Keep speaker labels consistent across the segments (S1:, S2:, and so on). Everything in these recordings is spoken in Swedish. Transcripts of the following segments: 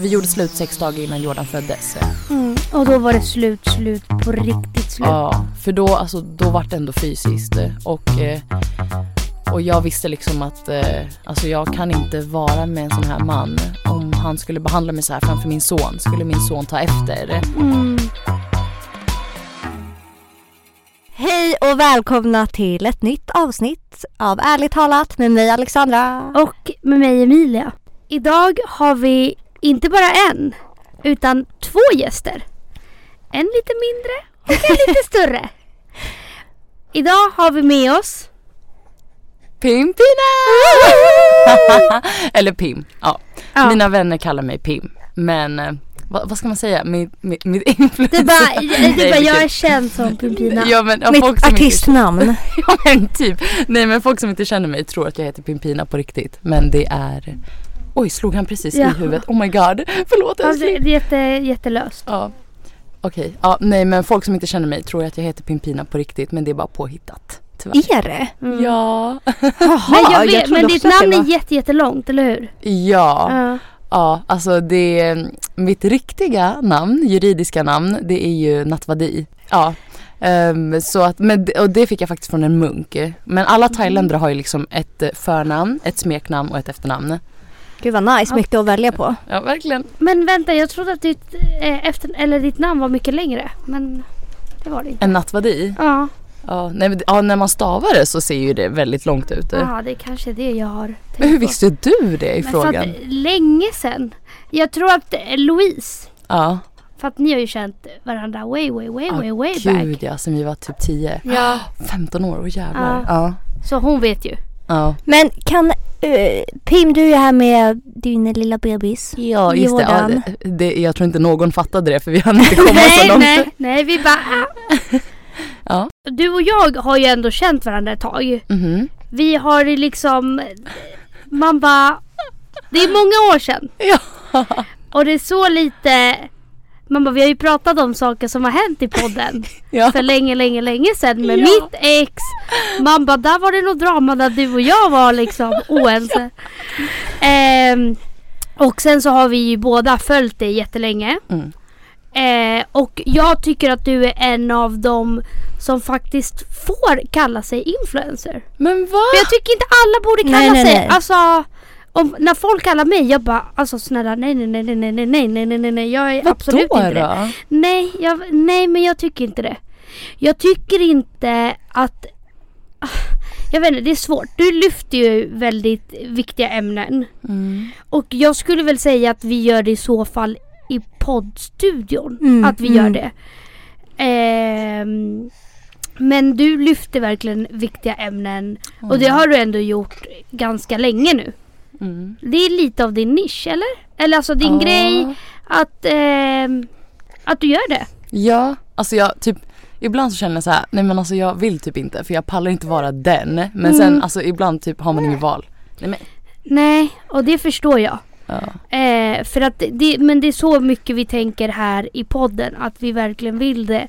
S1: vi gjorde slut sex dagar innan Jordan föddes.
S2: Mm. Och då var det slut, slut på riktigt slut.
S1: Ja, för då, alltså, då var det ändå fysiskt. Och, eh, och jag visste liksom att eh, alltså jag kan inte vara med en sån här man. Om han skulle behandla mig så här framför min son skulle min son ta efter.
S2: Mm.
S3: Hej och välkomna till ett nytt avsnitt av Ärligt talat med mig Alexandra.
S2: Och med mig Emilia. Idag har vi inte bara en, utan två gäster. En lite mindre och en lite större. Idag har vi med oss
S1: Pimpina! Eller Pim, ja.
S2: Ja.
S1: Mina vänner kallar mig Pim. Men eh, vad, vad ska man säga? Mitt, mitt, mitt influencer...
S2: Du bara, du bara jag är känd som Pimpina.
S1: Ja men ja,
S3: Mitt
S1: som inte
S3: artistnamn.
S1: Ja men typ. Nej men folk som inte känner mig tror att jag heter Pimpina på riktigt. Men det är... Oj, slog han precis
S2: Ja.
S1: i huvudet? Oh my god. Förlåt
S2: Alltså,
S1: älskling.
S2: det är jätte, jättelöst.
S1: Ja. Okej, ja nej men folk som inte känner mig tror att jag heter Pimpina på riktigt men det är bara påhittat. Tyvärr.
S3: Är det?
S2: Mm.
S1: Ja.
S3: Jaha,
S2: Men, jag vet,
S3: trodde
S2: men ditt namn är
S3: var-
S2: jätte, jättelångt, eller hur?
S1: Ja.
S2: Ja.
S1: Ja, alltså det, mitt riktiga namn, juridiska namn, det är ju Natvadi. Ja. Ehm, så att, men, och det fick jag faktiskt från en munk. Men alla thailändare har ju liksom ett eh, förnamn, ett smeknamn och ett efternamn.
S3: Gud vad nice, mycket att välja på.
S1: Ja, verkligen.
S2: Men vänta, jag trodde att ditt, eh, efter, eller ditt namn var mycket längre. Men det var det inte.
S1: En Natvadi.
S2: Ja,
S1: Ja, nej, men- ja, när man stavar det så ser ju det väldigt långt ut.
S2: ja, det är kanske det jag har tänkt
S1: Men hur
S2: på.
S1: visste du det i
S2: Men för
S1: frågan?
S2: att, länge sedan. Jag tror att eh, Louise,
S1: Ja,
S2: för att ni har ju känt varandra way, way, way, way, way
S1: gud
S2: back.
S1: ja, sen vi var typ 10.
S2: Ja,
S1: 15 år, åh jävlar.
S2: Ja.
S1: Ja.
S2: så hon vet ju.
S1: ja.
S3: Men kan, uh, Pim du är här med din lilla bebis.
S1: Ja, just det. Ja, det, det. Jag tror inte någon fattade det för vi hann inte komma så
S2: nej,
S1: långt.
S2: nej, nej, vi bara... ah.
S1: Ja.
S2: Du och jag har ju ändå känt varandra ett tag.
S1: Mhm.
S2: Vi har liksom... Man bara... Det är många år sedan.
S1: Ja.
S2: Och det är så lite... Man bara, vi har ju pratat om saker som har hänt i podden.
S1: Ja.
S2: För länge, länge, länge sedan med
S1: Ja.
S2: mitt ex. Man bara, där var det nog drama där du och jag var liksom oense. Ehm, och sen så har vi ju båda följt dig jättelänge.
S1: Mm.
S2: Eh, och jag tycker att du är en av dem som faktiskt får kalla sig influencer.
S1: Men va?
S2: För jag tycker inte alla borde kalla
S3: Nej, nej,
S2: sig,
S3: nej.
S2: alltså om, när folk kallar mig, jag bara alltså snälla nej nej nej nej nej nej nej nej nej nej jag är absolut
S1: Vadå
S2: inte det.
S1: då?
S2: Nej, jag, nej men jag tycker inte det. Jag tycker inte att ah, jag vet inte, det är svårt. Du lyfter ju väldigt viktiga ämnen.
S1: Mm.
S2: Och jag skulle väl säga att vi gör det i så fall i poddstudion.
S3: Mm,
S2: att vi
S3: mm.
S2: gör det. Ehm, men du lyfter verkligen viktiga ämnen. Och det har du ändå gjort ganska länge nu.
S1: Mm.
S2: Det är lite av din nisch eller? Eller alltså din
S1: Ja.
S2: grej att, ehm, att du gör det.
S1: Ja, alltså jag typ Ibland så känner jag så här, nej men alltså jag vill typ inte för jag pallar inte vara den. Men
S2: Mm.
S1: sen alltså ibland typ har man inget val. Nej men,
S2: Nej, och det förstår jag.
S1: ja.
S2: Eh, för att det, men det är så mycket vi tänker här i podden att vi verkligen vill det.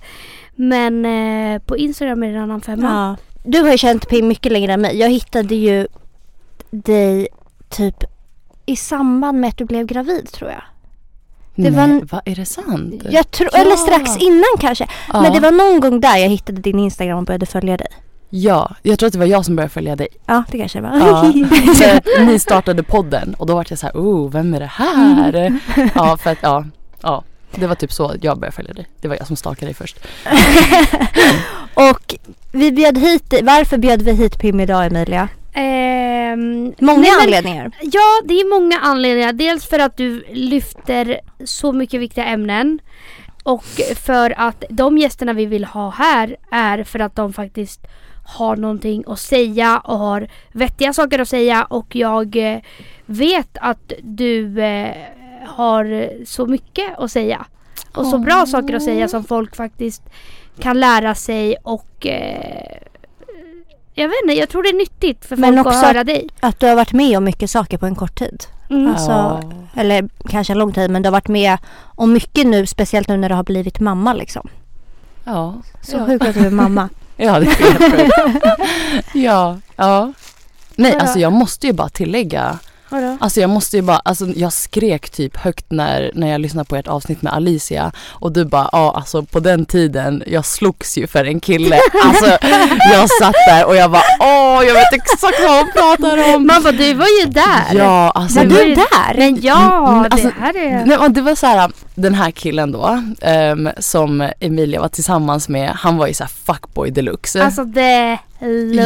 S2: Men eh, på Instagram är det en annan femma.
S3: Ja. Du har ju känt Pim mycket längre än mig. Jag hittade ju dig typ i samband med att du blev gravid tror jag. Det
S1: nej,
S3: var en-
S1: vad är det sant?
S3: jag tror,
S1: Ja.
S3: Eller strax innan kanske.
S1: ja.
S3: Men det var någon gång där jag hittade din Instagram och började följa dig.
S1: Ja, jag tror att det var jag som började följa dig.
S3: Ja det kanske det var.
S1: Ja, för ni startade podden och då var jag så här, oh vem är det här? Ja, för att ja, ja. Det var typ så jag började följa dig. Det var jag som stalkade dig först.
S3: och vi bjöd hit, varför bjöd vi hit Pim idag Emilia?
S2: Ehm,
S3: Många
S2: nej, men-
S3: anledningar.
S2: Ja, det är många anledningar. Dels för att du lyfter så mycket viktiga ämnen. Och för att de gästerna vi vill ha här är för att de faktiskt har någonting att säga och har vettiga saker att säga och jag eh, vet att du eh, har så mycket att säga. Och så bra saker att säga som folk faktiskt kan lära sig och eh, jag vet inte, jag tror det är nyttigt för
S3: Men
S2: folk
S3: också
S2: att höra dig.
S3: Att du har varit med om mycket saker på en kort tid.
S2: Mm.
S3: Alltså,
S1: Ja.
S3: Eller kanske en lång tid men du har varit med om mycket nu speciellt nu när du har blivit mamma liksom.
S1: Ja,
S3: Så
S1: ja.
S3: sjukt att du är mamma.
S1: Ja, det är helt. Ja, ja. Nej, alltså jag måste ju bara tillägga
S3: Vadå?
S1: Alltså jag måste ju bara, alltså jag skrek typ högt när, när jag lyssnade på ert avsnitt med Alicia och du bara, ja alltså på den tiden, jag slogs ju för en kille. Alltså jag satt där och jag bara, åh jag vet exakt vad hon pratar om.
S2: Man bara du var ju där.
S1: Ja alltså
S3: Var
S2: Men
S3: du där?
S2: Men ja,
S1: Mm, alltså,
S2: det här är...
S1: Nej, det var så här, den här killen då ehm, som Emilia var tillsammans med, han var ju så här fuckboy deluxe.
S2: Alltså det...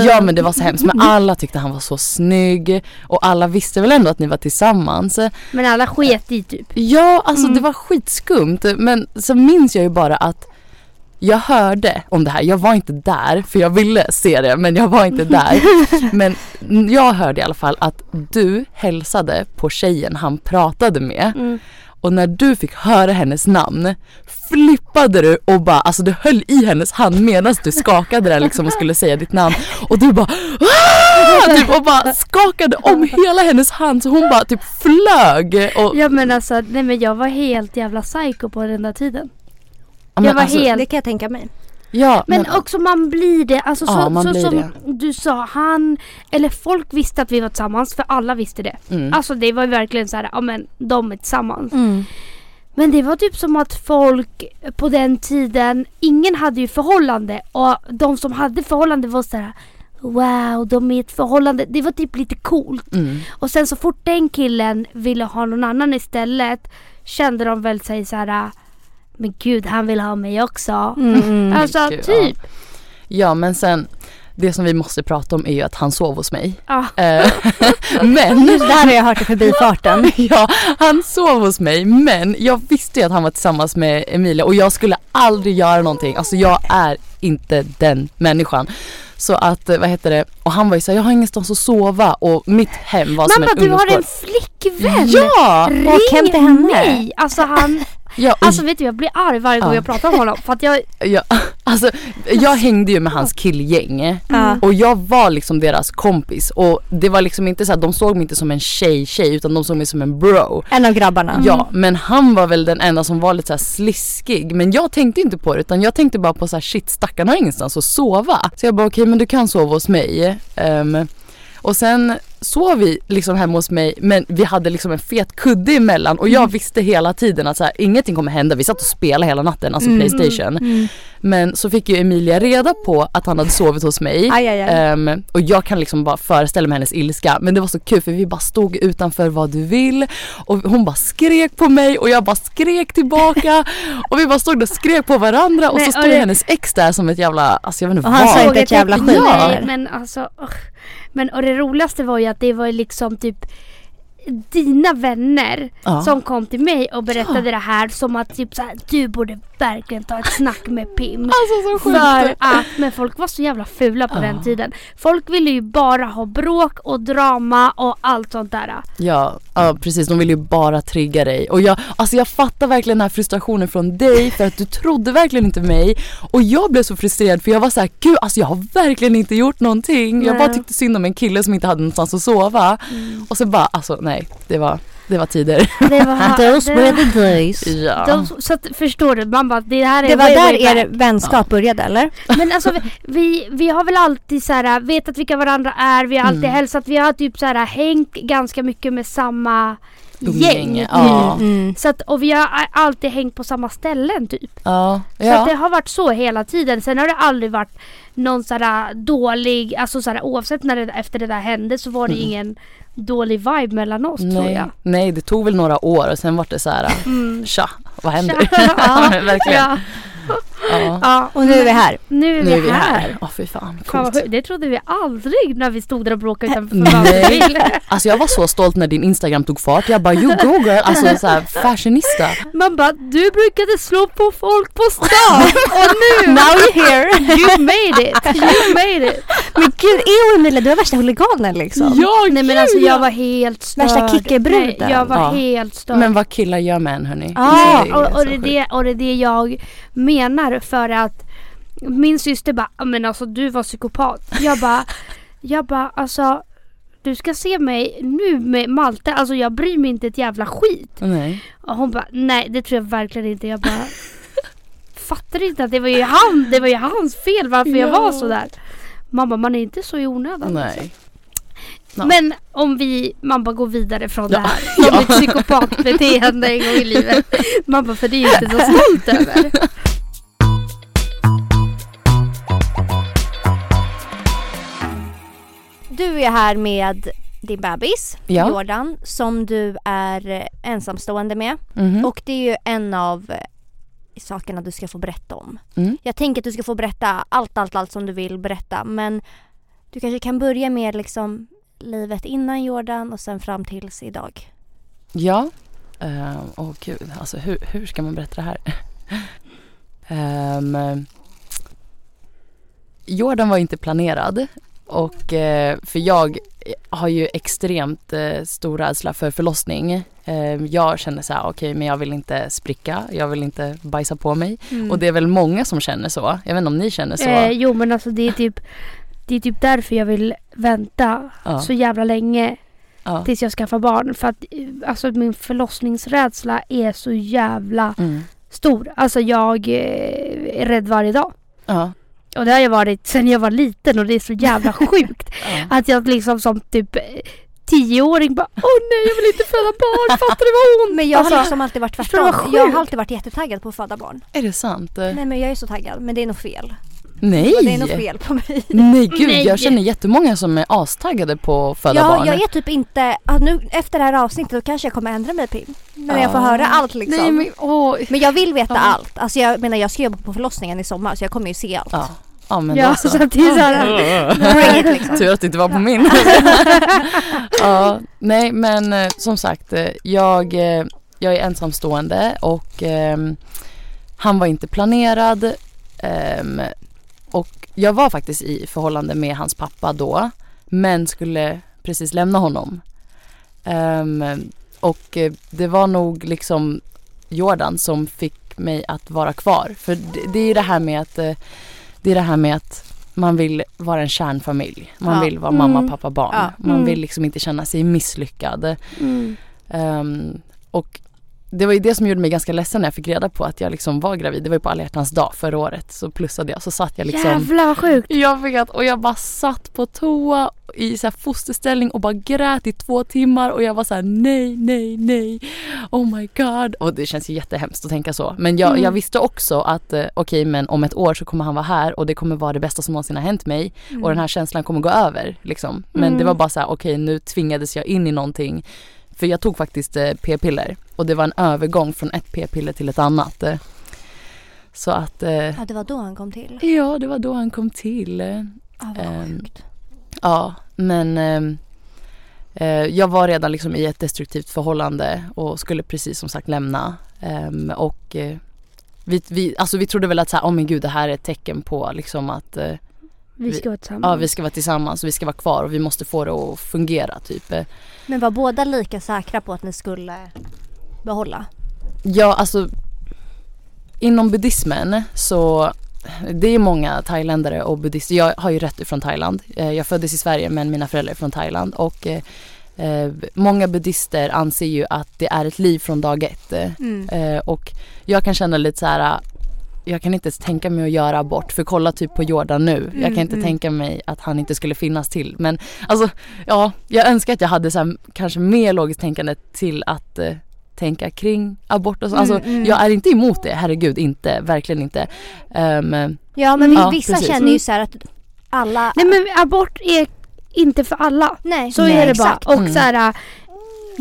S1: Ja men det var så hemskt men alla tyckte han var så snygg och alla visste väl ändå att ni var tillsammans.
S2: Men alla sket i typ.
S1: Ja alltså
S2: Mm.
S1: det var skitskumt men så minns jag ju bara att jag hörde om det här, jag var inte där för jag ville se det men jag var inte där. Men jag hörde i alla fall att du hälsade på tjejen han pratade med
S2: Mm.
S1: Och när du fick höra hennes namn flippade du och bara, alltså du höll i hennes hand medan du skakade den liksom och skulle säga ditt namn och du bara "Ah!" typ, och bara skakade om hela hennes hand så hon bara typ flög och
S2: Ja men alltså, nej men jag var helt jävla psycho på den där tiden.
S1: Ja,
S2: jag var
S1: alltså,
S2: helt...
S3: Det kan jag tänka mig.
S1: Ja
S2: Men
S1: men,
S2: också man blir det. Alltså
S1: Ja,
S2: så,
S1: man
S2: så
S1: blir
S2: som
S1: det.
S2: du sa, han, eller folk visste att vi var tillsammans för alla visste det.
S1: mm.
S2: Alltså det var ju verkligen så här, ja men de är tillsammans.
S3: Mm.
S2: Men det var typ som att folk på den tiden, ingen hade ju förhållande och de som hade förhållande var så här. Wow, de är i ett förhållande. Det var typ lite coolt.
S1: Mm.
S2: Och sen så fort den killen ville ha någon annan istället kände de väl sig så här. Men gud, han vill ha mig också.
S3: Mm.
S2: Alltså
S1: Gud,
S2: typ.
S1: ja men sen det som vi måste prata om är ju att han sov hos mig.
S2: Ja.
S1: Eh, men
S3: Det här har jag hört i förbifarten.
S1: Ja, han sov hos mig men jag visste ju att han var tillsammans med Emilia och jag skulle aldrig göra någonting. Alltså jag är inte den människan. Så att, eh, vad heter det, och han var ju såhär, jag har ingenstans att sova och mitt hem var som
S2: Mamma
S1: en
S2: du har en
S1: ungdomsgård.
S2: flickvän!
S1: Ja!
S2: Ring
S3: Åk hem till henne.
S2: mig! Alltså han,
S1: ja och,
S2: alltså vet du jag blir arg varje gång
S1: Ja.
S2: jag pratar om honom för att jag,
S1: ja, alltså, jag hängde ju med hans killgäng
S3: Ja.
S1: och jag var liksom deras kompis och det var liksom inte så att de såg mig inte som en tjej tjej utan de såg mig som en bro.
S3: En av grabbarna.
S1: Ja, men han var väl den enda som var lite så här sliskig. Men jag tänkte inte på det utan jag tänkte bara på så här shit stackarn har ingenstans att sova. Så jag bara okej men du kan sova hos mig. Ehm, och sen sov vi liksom hemma hos mig men vi hade liksom en fet kudde emellan och jag visste hela tiden att så här, ingenting kommer hända. Vi satt och spelade hela natten, alltså
S3: Mm.
S1: Playstation.
S3: Mm.
S1: Men så fick ju Emilia reda på att han hade sovit hos mig.
S3: Aj, aj, aj.
S1: Ehm, och jag kan liksom bara föreställa mig hennes ilska. Men det var så kul för vi bara stod utanför vad du vill. Och hon bara skrek på mig och jag bara skrek tillbaka. och vi bara stod och skrek på varandra. Och
S2: Nej,
S1: så
S2: och
S1: stod
S2: det-
S1: hennes ex där som ett jävla, alltså jag vet inte
S3: Och han
S1: vad.
S3: sa inte ett jävla skit
S2: Nej,
S3: heller.
S2: men alltså ugh. Men och det roligaste var ju att det var liksom typ dina vänner
S1: Ja.
S2: som kom till mig och berättade det här som att typ så här, du borde verkligen ta ett snack med Pim.
S1: Alltså så sjukt.
S2: För att, men folk var så jävla fula på
S1: Ja.
S2: den tiden. Folk ville ju bara ha bråk och drama och allt sånt där.
S1: Ja, ja precis, de ville ju bara trigga dig. Och jag, alltså jag fattar verkligen den här frustrationen från dig för att du trodde verkligen inte mig. Och jag blev så frustrerad för jag var så här, gud alltså jag har verkligen inte gjort någonting. Jag
S2: Nej.
S1: bara tyckte synd om en kille som inte hade någonstans att sova. Och så bara, alltså nej, det var, det var tider.
S2: Det var,
S3: Those
S2: det,
S3: were the days.
S1: ja.
S2: de, så att, förstår du, man bara det här är
S3: Det var
S2: way,
S3: där
S2: way
S3: er vänskap började eller?
S2: Men alltså vi, vi, vi har väl alltid så här, vetat vilka varandra är, vi har alltid
S1: Mm.
S2: hälsat, vi har typ så här, hängt ganska mycket med samma gäng.
S1: ja.
S2: typ.
S3: Mm.
S2: Så att, och vi har alltid hängt på samma ställen typ.
S1: Ja,
S2: Så att det
S1: ja.
S2: har varit så hela tiden. Sen har det aldrig varit någon sådär dålig, alltså sådär, oavsett när det, efter det där hände så var det
S1: Mm.
S2: ingen dålig vibe mellan oss tror
S1: Nej,
S2: jag.
S1: nej, det tog väl några år och sen var det så här,
S2: Mm.
S1: tja, vad händer?
S2: Ja,
S1: verkligen.
S2: Ja,
S1: Ja.
S2: ja.
S3: Och nu är vi här.
S2: Nu är vi,
S1: Nu är vi
S2: här.
S1: här. Åh fy fan,
S2: Fan, det trodde vi aldrig när vi stod där och bråkade utanför
S1: Nej.
S2: Vanderbilt.
S1: Alltså jag var så stolt när din Instagram tog fart. Jag bara you go girl, alltså så här fashionista.
S2: Man bara, du brukade slå på folk på stan och nu,
S3: Now you're here.
S2: you made it, you made it.
S3: Men gud, Emilia, du är värsta huliganen liksom.
S1: Ja,
S2: Nej men alltså jag var helt störd.
S3: Värsta kickerbruden.
S2: Jag var
S1: Ja.
S2: helt störd.
S1: Men vad killar gör med en hörni.
S3: Ja,
S2: Ja, och, och, det, och det är det jag menar för att min syster bara, "Ja, men alltså du var psykopat. Jag bara, jag bara alltså du ska se mig nu med Malte, alltså jag bryr mig inte ett jävla skit.
S1: Nej.
S2: Och hon bara, nej det tror jag verkligen inte. Jag bara, fattar inte att det var ju han, det var ju hans fel varför jag
S1: Ja.
S2: var sådär. Mamma man är inte så i onödan. alltså.
S1: Nej. Ja.
S2: Men om vi, man bara går vidare från
S1: Ja.
S2: det här. Som
S1: Ja.
S2: ett psykopatbeteende en gång i livet. Man bara, för det är jag inte så stolt över.
S3: Är här med din bebis
S1: Ja.
S3: Jordan som du är eh, ensamstående med.
S1: Mhm.
S3: Och det är ju en av eh, sakerna du ska få berätta om.
S1: Mm.
S3: Jag tänker att du ska få berätta allt, allt, allt som du vill berätta men du kanske kan börja med liksom livet innan Jordan och sen fram tills idag.
S1: Ja. Uh, Åh gud, alltså hur, hur ska man berätta det här? Ehm, Jordan var inte planerad och eh, för jag har ju extremt eh, stor rädsla för förlossning. Ehm, jag känner så här, okej men jag vill inte spricka, jag vill inte bajsa på mig.
S3: Mm.
S1: Och det är väl många som känner så. Jag vet inte om ni känner så.
S2: Eh, jo men alltså det är typ det är typ därför jag vill vänta
S1: ja.
S2: så jävla länge
S1: ja.
S2: tills jag skaffar barn. För att eh, alltså min förlossningsrädsla är så jävla
S1: Mm.
S2: stor. Alltså jag eh, är rädd varje dag.
S1: ja.
S2: Och det har jag varit sedan jag var liten och det är så jävla sjukt.
S1: ja.
S2: Att jag liksom som typ eh, tioåring bara Åh nej jag vill inte föda barn, fattar du vad ont?
S3: Men jag
S2: Alltså,
S3: har liksom alltid varit tvärtom. Jag har alltid varit jättetaggad på att föda barn.
S1: Är det sant?
S3: Nej men jag är så taggad men det är nog fel.
S1: Nej!
S3: Det är nog fel på mig.
S1: Nej gud,
S2: Nej.
S1: jag känner jättemånga som är astaggade på att föda
S3: Ja,
S1: barn.
S3: jag är typ inte, ja, nu efter det här avsnittet då kanske jag kommer ändra mig Pim. När jag får
S1: Ja.
S3: höra allt liksom.
S1: Nej
S3: men...
S1: men åh.
S3: jag vill veta
S1: Ja.
S3: allt. Alltså jag menar jag ska jobba på förlossningen i sommar så jag kommer ju se allt.
S1: Ja, ja men
S2: Ja
S1: då
S2: så
S1: så.
S2: att det är såhär,
S3: liksom.
S1: Tur att det inte var på min. ja, nej men eh, som sagt, eh, jag, eh, jag är ensamstående och ehm, han var inte planerad. ehm, och jag var faktiskt i förhållande med hans pappa då, men skulle precis lämna honom. Ehm, och eh, det var nog liksom Jordan som fick mig att vara kvar. För det, det är det här med att eh, det är det här med att man vill vara en kärnfamilj. Man
S3: Ja.
S1: vill vara mamma,
S2: Mm.
S1: pappa, barn.
S3: Ja.
S1: Man
S2: Mm.
S1: vill liksom inte känna sig misslyckad.
S2: mm.
S1: Ehm, och det var ju det som gjorde mig ganska ledsen när jag fick reda på att jag liksom var gravid. Det var ju på alla hjärtans dag förra året. Så plussade jag. Så satt jag liksom
S2: jävlar vad sjukt.
S1: jag att, och jag bara satt på toa i så här fosterställning och bara grät i två timmar och jag var så här: nej, nej, nej, oh my god. Och det känns ju jättehemskt att tänka så. Men jag,
S2: Mm.
S1: jag visste också att eh, okej men om ett år så kommer han vara här och det kommer vara det bästa som någonsin har hänt mig och den här känslan kommer gå över liksom. Men
S2: Mm.
S1: det var bara så här: okej nu tvingades jag in i någonting. För jag tog faktiskt eh, p-piller och det var en övergång från ett p-piller till ett annat. eh. Så att eh,
S3: Ja det var då han kom till.
S1: ja det var då han kom till.
S3: Ja vad
S1: Ehm,
S3: sjukt.
S1: Ja, men ehm, eh, jag var redan liksom i ett destruktivt förhållande och skulle precis som sagt lämna. Ehm, och vi, vi, alltså vi trodde väl att så här, oh men gud det här är ett tecken på liksom att
S2: Vi ska vara tillsammans.
S1: ja, vi ska vara tillsammans och vi ska vara kvar och vi måste få det att fungera typ.
S3: Men var båda lika säkra på att ni skulle behålla?
S1: Ja, alltså inom buddhismen så det är många thailändare och buddister. Jag har ju rätt ifrån Thailand. Eh, Jag föddes i Sverige men mina föräldrar är från Thailand och eh, eh, många buddister anser ju att det är ett liv från dag ett.
S3: Mm.
S1: Eh, och jag kan känna lite så här. Jag kan inte ens tänka mig att göra abort för kolla typ på Jordan nu. jag
S3: Mm,
S1: kan inte
S3: mm.
S1: tänka mig att han inte skulle finnas till. Men alltså ja, jag önskar att jag hade så här, kanske mer logiskt tänkande till att eh, tänka kring abort och så. Alltså
S3: Mm, mm.
S1: jag är inte emot det, herregud inte, verkligen inte. Ehm,
S3: Ja men
S1: Ja,
S3: vissa
S1: precis.
S3: känner ju så här att alla...
S2: Nej men abort är inte för alla.
S3: Nej,
S2: Så
S3: nej,
S2: är det
S3: exakt.
S2: bara. Och
S1: Mm.
S2: så här,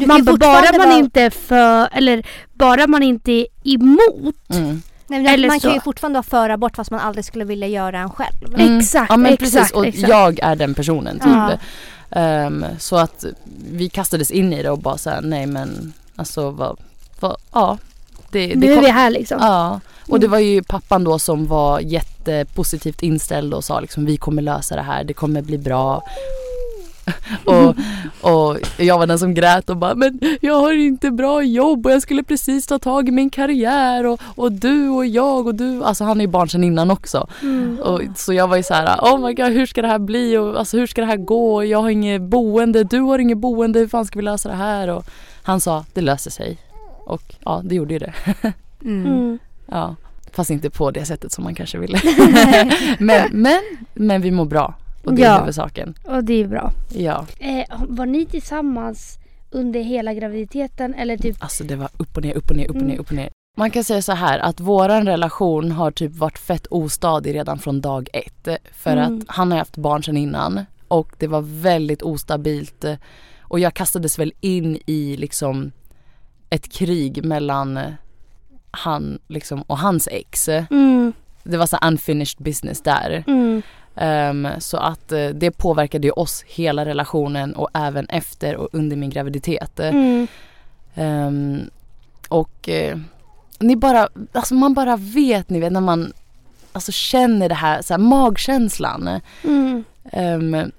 S2: man, bara man
S3: vara-
S2: inte för, eller bara man inte är emot.
S3: Nej, men
S2: eller
S3: man kan
S2: så-
S3: ju fortfarande vara för abort fast man aldrig skulle vilja göra en själv.
S1: Mm.
S2: Exakt,
S1: ja, men
S2: exakt,
S1: precis. Och
S2: exakt.
S1: jag är den personen typ.
S3: Ja.
S1: Ehm, så att vi kastades in i det och bara såhär, nej men alltså vad, vad ja. Det, det
S2: nu är
S1: kom-
S2: vi här liksom.
S1: Ja, och det
S2: Mm.
S1: var ju pappan då som var jättepositivt inställd och sa liksom vi kommer lösa det här, det kommer bli bra. och, och jag var den som grät och bara men jag har inte bra jobb och jag skulle precis ta tag i min karriär och, och du och jag och du, alltså han är ju barn sedan innan också.
S2: Mm.
S1: Och, så jag var ju så här, oh my god hur ska det här bli och alltså hur ska det här gå? Jag har inget boende, du har inget boende, hur fan ska vi lösa det här? Och han sa, det löser sig. Och ja, det gjorde ju det.
S3: Mm.
S2: Mm.
S1: Ja, fast inte på det sättet som man kanske ville. men, men, men vi mår bra. Och det är
S2: Ja.
S1: huvudsaken.
S2: Och det är bra.
S1: Ja.
S2: Eh, var ni tillsammans under hela graviditeten eller typ?
S1: Alltså det var upp och ner, upp och ner, upp och ner,
S2: Mm.
S1: upp och ner. Man kan säga så här att våran relation har typ varit fett ostadig redan från dag ett. För
S2: Mm.
S1: att han har haft barn sedan innan och det var väldigt ostabilt. Och jag kastades väl in i liksom ett krig mellan han liksom och hans ex.
S2: Mm,
S1: Det var så unfinished business där.
S2: mm,
S1: Ehm, så att eh, det påverkade ju oss hela relationen och även efter och under min graviditet.
S2: mm,
S1: Ehm, och eh, ni bara, alltså man bara vet ni vet när man alltså känner det här, så här magkänslan.
S2: mm.
S1: Ehm,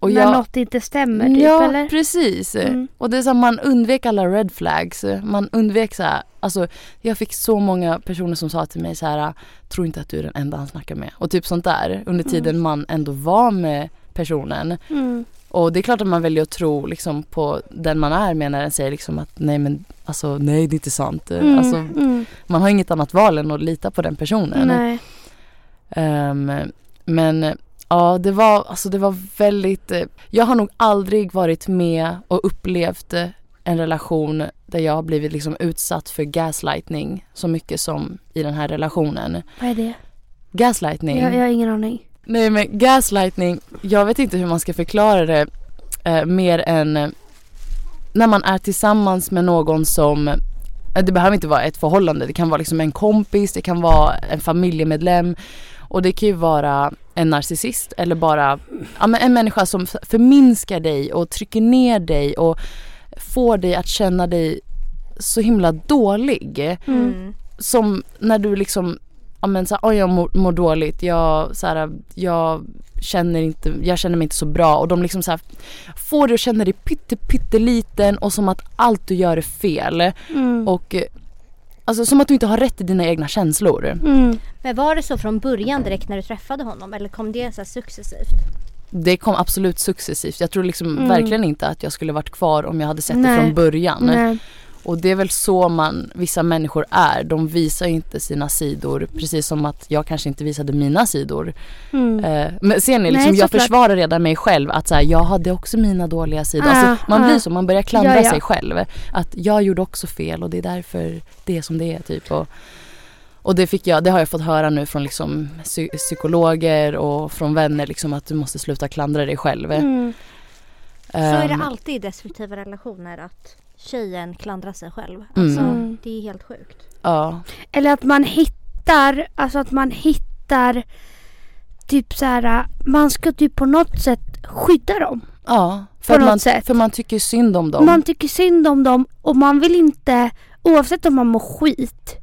S1: och
S2: När
S1: jag,
S2: något inte stämmer typ
S1: ja
S2: eller?
S1: precis.
S2: Mm.
S1: Och det är så man undvek alla red flags. Man undvek så här, alltså jag fick så många personer som sa till mig så här, tror inte att du är den enda han snackar med. Och typ sånt där under tiden man ändå var med personen.
S2: Mm.
S1: Och det är klart att man väljer att tro liksom på den man är med när den säger liksom att nej men alltså nej det är inte sant.
S2: Mm.
S1: Alltså
S2: mm.
S1: man har inget annat val än att lita på den personen. Ehm, men ja det var, alltså det var väldigt, eh, jag har nog aldrig varit med och upplevt eh, en relation där jag har blivit liksom utsatt för gaslightning så mycket som i den här relationen.
S2: Vad är det?
S1: Gaslightning?
S2: Jag, jag har ingen aning.
S1: Nej men gaslightning, jag vet inte hur man ska förklara det eh, mer än eh, när man är tillsammans med någon som det behöver inte vara ett förhållande, det kan vara liksom en kompis, det kan vara en familjemedlem och det kan ju vara en narcissist eller bara ja, men en människa som förminskar dig och trycker ner dig och får dig att känna dig så himla dålig
S2: Mm.
S1: som när du liksom, ja men såhär, oj jag mår, mår dåligt, jag såhär, jag känner inte, jag känner mig inte så bra och de liksom såhär får dig att känna dig pytte pytteliten och som att allt du gör är fel
S2: Mm.
S1: och eh, alltså som att du inte har rätt i dina egna känslor.
S2: Mm.
S3: Men var det så från början direkt när du träffade honom eller kom det så här successivt?
S1: Det kom absolut successivt. Jag tror liksom
S2: Mm.
S1: verkligen inte att jag skulle varit kvar om jag hade sett
S2: Nej.
S1: det från början.
S2: Nej.
S1: Och det är väl så man, vissa människor är. De visar inte sina sidor precis som att jag kanske inte visade mina sidor.
S2: Mm.
S1: Eh, men ser ni, liksom,
S2: Nej,
S1: jag försvarar redan mig själv att så här, jag hade också mina dåliga sidor.
S2: Ah,
S1: alltså, man
S2: ah.
S1: blir så, man börjar klandra
S2: Ja, ja.
S1: sig själv. Att jag gjorde också fel och det är därför det är som det är typ. Och, och det, fick jag, det har jag fått höra nu från liksom, psy- psykologer och från vänner liksom, att du måste sluta klandra dig själv.
S2: Mm.
S3: Så är det alltid i destruktiva relationer att tjejen klandrar sig själv.
S1: Mm.
S3: Alltså
S2: Mm.
S3: det är helt sjukt.
S1: Ja,
S2: Eller att man hittar, alltså att man hittar typ så här, man ska typ på något sätt skydda dem.
S1: ja
S2: På
S1: för, att
S2: något
S1: man,
S2: sätt.
S1: för man tycker synd om dem.
S2: Man tycker synd om dem och man vill inte, oavsett om man mår skit,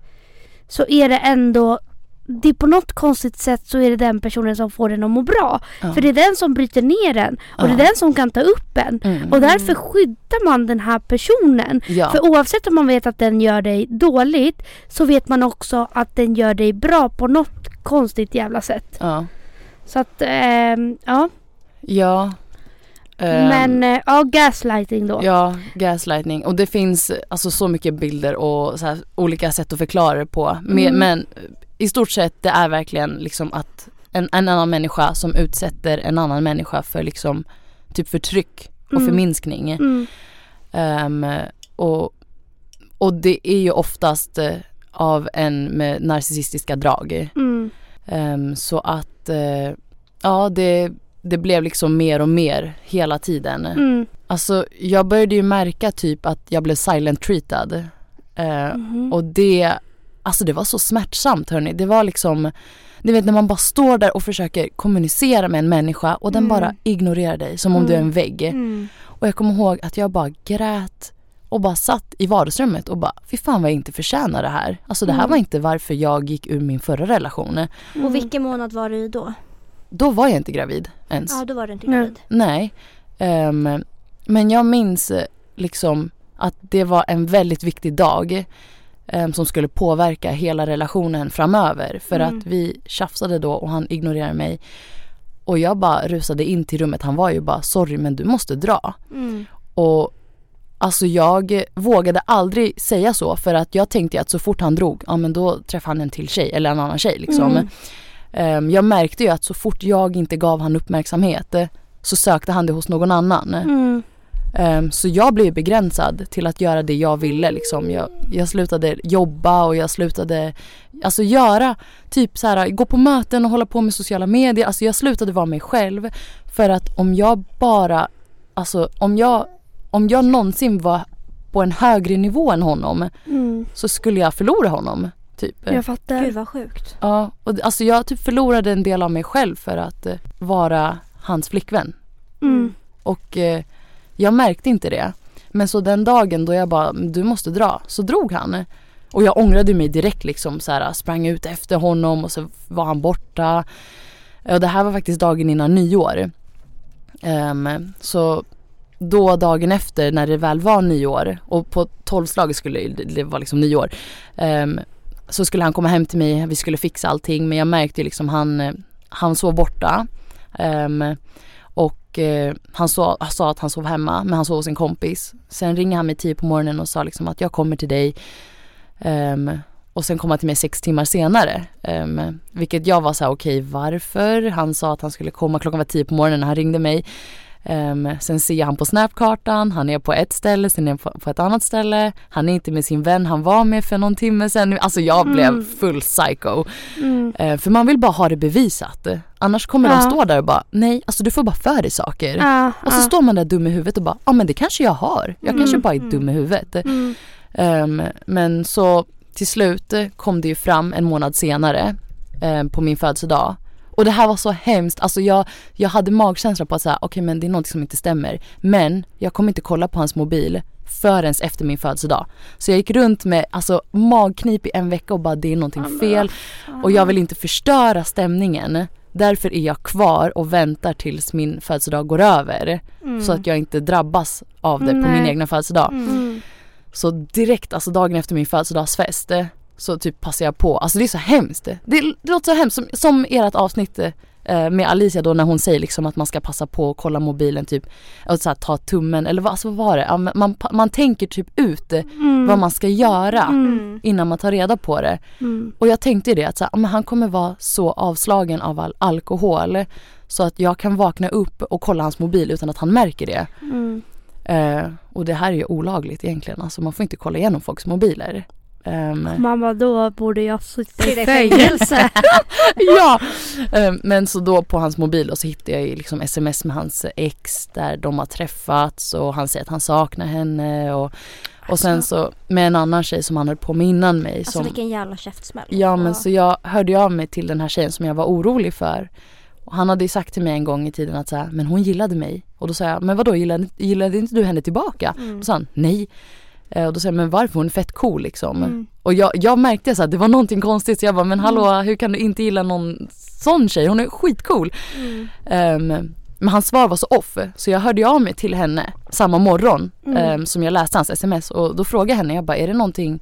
S2: så är det ändå det är på något konstigt sätt så är det den personen som får den att må bra.
S1: Ja.
S2: För det är den som bryter ner en och det
S1: Ja.
S2: är den som kan ta upp en.
S1: Mm.
S2: Och därför skyddar man den här personen.
S1: Ja.
S2: För oavsett om man vet att den gör dig dåligt så vet man också att den gör dig bra på något konstigt jävla sätt.
S1: ja.
S2: Så att, ehm, ja.
S1: Ja.
S2: Men, eh, ja, gaslighting då.
S1: Ja, gaslightning. Och det finns alltså så mycket bilder och här, olika sätt att förklara det på.
S2: Mm.
S1: men i stort sett det är verkligen liksom att en, en annan människa som utsätter en annan människa för liksom typ förtryck och
S2: Mm.
S1: förminskning.
S2: Mm.
S1: Ehm, och, och det är ju oftast eh, av en med narcissistiska drag.
S2: Mm.
S1: Ehm, så att eh, ja det, det blev liksom mer och mer hela tiden.
S2: Mm.
S1: Alltså jag började ju märka typ att jag blev silent treatad. Eh,
S2: Mhm.
S1: och det, alltså det var så smärtsamt hörni. Det var liksom, ni vet när man bara står där och försöker kommunicera med en människa och den
S2: Mm.
S1: bara ignorerar dig som om du är en
S2: Mm.
S1: vägg.
S2: Mm.
S1: Och jag kommer ihåg att jag bara grät och bara satt i vardagsrummet och bara fy fan vad jag inte förtjänar det här. Alltså det här
S2: Mm.
S1: var inte varför jag gick ur min förra relation.
S2: Mm.
S3: Och vilken månad var du då?
S1: Då var jag inte gravid ens.
S3: Ja, då var du inte gravid.
S1: Nej. Ehm, men jag minns eh, liksom att det var en väldigt viktig dag som skulle påverka hela relationen framöver. För
S2: Mm.
S1: att vi tjafsade då och han ignorerade mig. Och jag bara rusade in till rummet. Han var ju bara sorry men du måste dra.
S3: Mm.
S1: Och alltså jag vågade aldrig säga så för att jag tänkte att så fort han drog, ja men då träffade han en till tjej eller en annan tjej liksom.
S2: Mm.
S1: Ehm, jag märkte ju att så fort jag inte gav han uppmärksamhet eh, så sökte han det hos någon annan. Ehm, så jag blev begränsad till att göra det jag ville. Liksom. Jag, jag slutade jobba och jag slutade alltså göra, typ så här, gå på möten och hålla på med sociala medier. Alltså jag slutade vara mig själv. För att om jag bara, alltså om jag, om jag någonsin var på en högre nivå än honom
S2: Mm.
S1: så skulle jag förlora honom. Typ.
S2: Jag fattar.
S3: Gud vad sjukt.
S1: Ja, och alltså jag typ förlorade en del av mig själv för att eh, vara hans flickvän.
S2: Mm.
S1: Och eh, jag märkte inte det. Men så den dagen då jag bara, du måste dra, så drog han. Och jag ångrade mig direkt liksom så här, sprang ut efter honom och så var han borta. Och det här var faktiskt dagen innan nyår. Um, så då dagen efter när det väl var nyår och på tolvslaget skulle det, det var liksom nyår. Um, så skulle han komma hem till mig, vi skulle fixa allting men jag märkte liksom han, han sov borta. Um, och eh, han, sa, han sa att han sov hemma men han sov hos en kompis. Sen ringer han mig tio på morgonen och sa liksom att jag kommer till dig. Um, och sen kom han till mig sex timmar senare. Um, vilket jag var så här, okej varför? Han sa att han skulle komma, klockan var tio på morgonen när han ringde mig. Ehm, sen ser jag han på snapkartan, han är på ett ställe, sen är han på, på ett annat ställe. Han är inte med sin vän han var med för någon timme sedan. Alltså jag blev
S2: Mm.
S1: full psycho.
S2: Mm.
S1: Eh, för man vill bara ha det bevisat. Annars kommer
S2: Ja.
S1: de stå där och bara, nej alltså du får bara för dig saker.
S2: Ja,
S1: Och så
S2: ja.
S1: står man där dum i huvudet och bara, ja men det kanske jag har. Jag
S2: Mm.
S1: kanske bara är dum i huvudet.
S2: Mm.
S1: Ehm, men så till slut kom det ju fram en månad senare eh, på min födelsedag. Och det här var så hemskt. Alltså jag, jag hade magkänsla på att säga, okej men det är något som inte stämmer. Men jag kommer inte kolla på hans mobil förrän efter min födelsedag. Så jag gick runt med alltså, magknip i en vecka och bara det är någonting fel. Och jag vill inte förstöra stämningen. Därför är jag kvar och väntar tills min födelsedag går över. Så att jag inte drabbas av det på min
S2: Nej.
S1: egna födelsedag.
S2: Mm.
S1: Så direkt, alltså dagen efter min födelsedagsfest så typ passar jag på. Alltså det är så hemskt. Det, det låter så hemskt som, som ert avsnitt eh, med Alicia då när hon säger liksom att man ska passa på att kolla mobilen typ och så här, ta tummen eller vad, alltså, vad var det? Ja, man, man tänker typ ut eh,
S2: Mm.
S1: vad man ska göra
S3: Mm.
S1: innan man tar reda på det.
S2: Mm.
S1: Och jag tänkte det att så här, han kommer vara så avslagen av all alkohol så att jag kan vakna upp och kolla hans mobil utan att han märker det.
S2: Mm.
S1: Eh, och det här är ju olagligt egentligen. Alltså man får inte kolla igenom folks mobiler. Ehm,
S2: Mamma, då borde jag sitta i fängelse.
S1: ja! Ehm, men så då på hans mobil och så hittade jag ju liksom sms med hans ex där de har träffats och han säger att han saknar henne och, och sen så med en annan tjej som han höll på med innan mig.
S3: Alltså
S1: som,
S3: vilken jävla käftsmäll.
S1: Ja men så jag hörde ju av mig till den här tjejen som jag var orolig för. Och han hade ju sagt till mig en gång i tiden att så här, men hon gillade mig. Och då sa jag, men vadå gillade, gillade inte du henne tillbaka?
S3: Mm.
S1: Och sa han, nej. Eh, Och då sa jag, men varför? Hon är fett cool liksom.
S3: Mm.
S1: Och jag, jag märkte så att det var någonting konstigt så jag bara, men hallå hur kan du inte gilla någon sån tjej? Hon är skitcool.
S3: Mm.
S1: Ehm, men hans svar var så off så jag hörde av mig till henne samma morgon
S2: Mm.
S1: ehm, som jag läste hans sms och då frågade jag henne, jag bara, är det någonting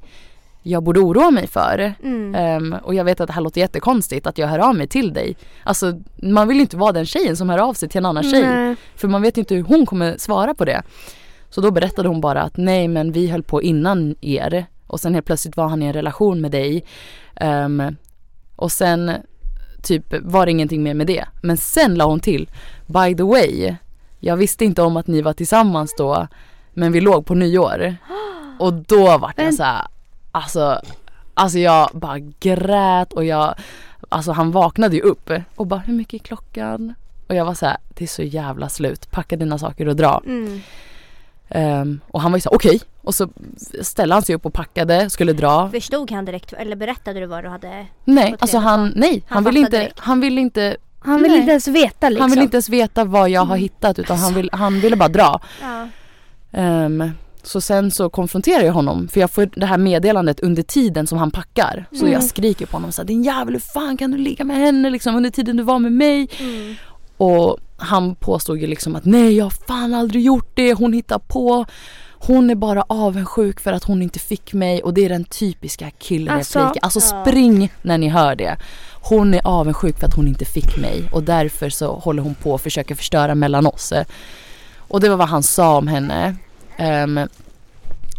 S1: jag borde oroa mig för?
S3: Mm.
S1: Ehm, och jag vet att det här låter jättekonstigt att jag hör av mig till dig. Alltså man vill ju inte vara den tjejen som hör av sig till en annan tjej.
S2: Nej.
S1: För man vet ju inte hur hon kommer svara på det. Så då berättade hon bara att nej men vi höll på innan er. Och sen helt plötsligt var han i en relation med dig. Ehm, och sen typ var det ingenting mer med det. Men sen la hon till, by the way, jag visste inte om att ni var tillsammans då. Men vi låg på nyår. Och då var jag
S2: Men-
S1: så här, alltså, alltså jag bara grät och jag, alltså han vaknade ju upp och bara hur mycket är klockan? Och jag var så här, det är så jävla slut, packa dina saker och dra.
S3: Mm.
S1: Ehm, och han var ju så här, okej. Och så ställde han sig upp och packade, skulle dra.
S3: Förstod han direkt eller berättade du vad du hade?
S1: Nej, alltså han, nej, han,
S3: Han
S1: vill
S3: fattade
S1: inte,
S3: direkt.
S1: han vill inte,
S2: Han vill
S1: Nej.
S2: inte ens veta liksom.
S1: han vill inte ens veta vad jag har hittat utan han, vill, han ville bara dra.
S3: Ja.
S1: Ehm, så sen så konfronterar jag honom för jag får det här meddelandet under tiden som han packar. Så
S2: Mm.
S1: jag skriker på honom så här, din jävel hur fan kan du ligga med henne liksom under tiden du var med mig?
S3: Mm.
S1: Och han påstod ju liksom att nej jag har fan aldrig gjort det, hon hittar på. Hon är bara avundsjuk för att hon inte fick mig och det är den typiska killrepliken.
S2: Alltså,
S1: Alltså, spring när ni hör det. Hon är avundsjuk för att hon inte fick mig och därför så håller hon på och försöker förstöra mellan oss. Och det var vad han sa om henne. Ehm,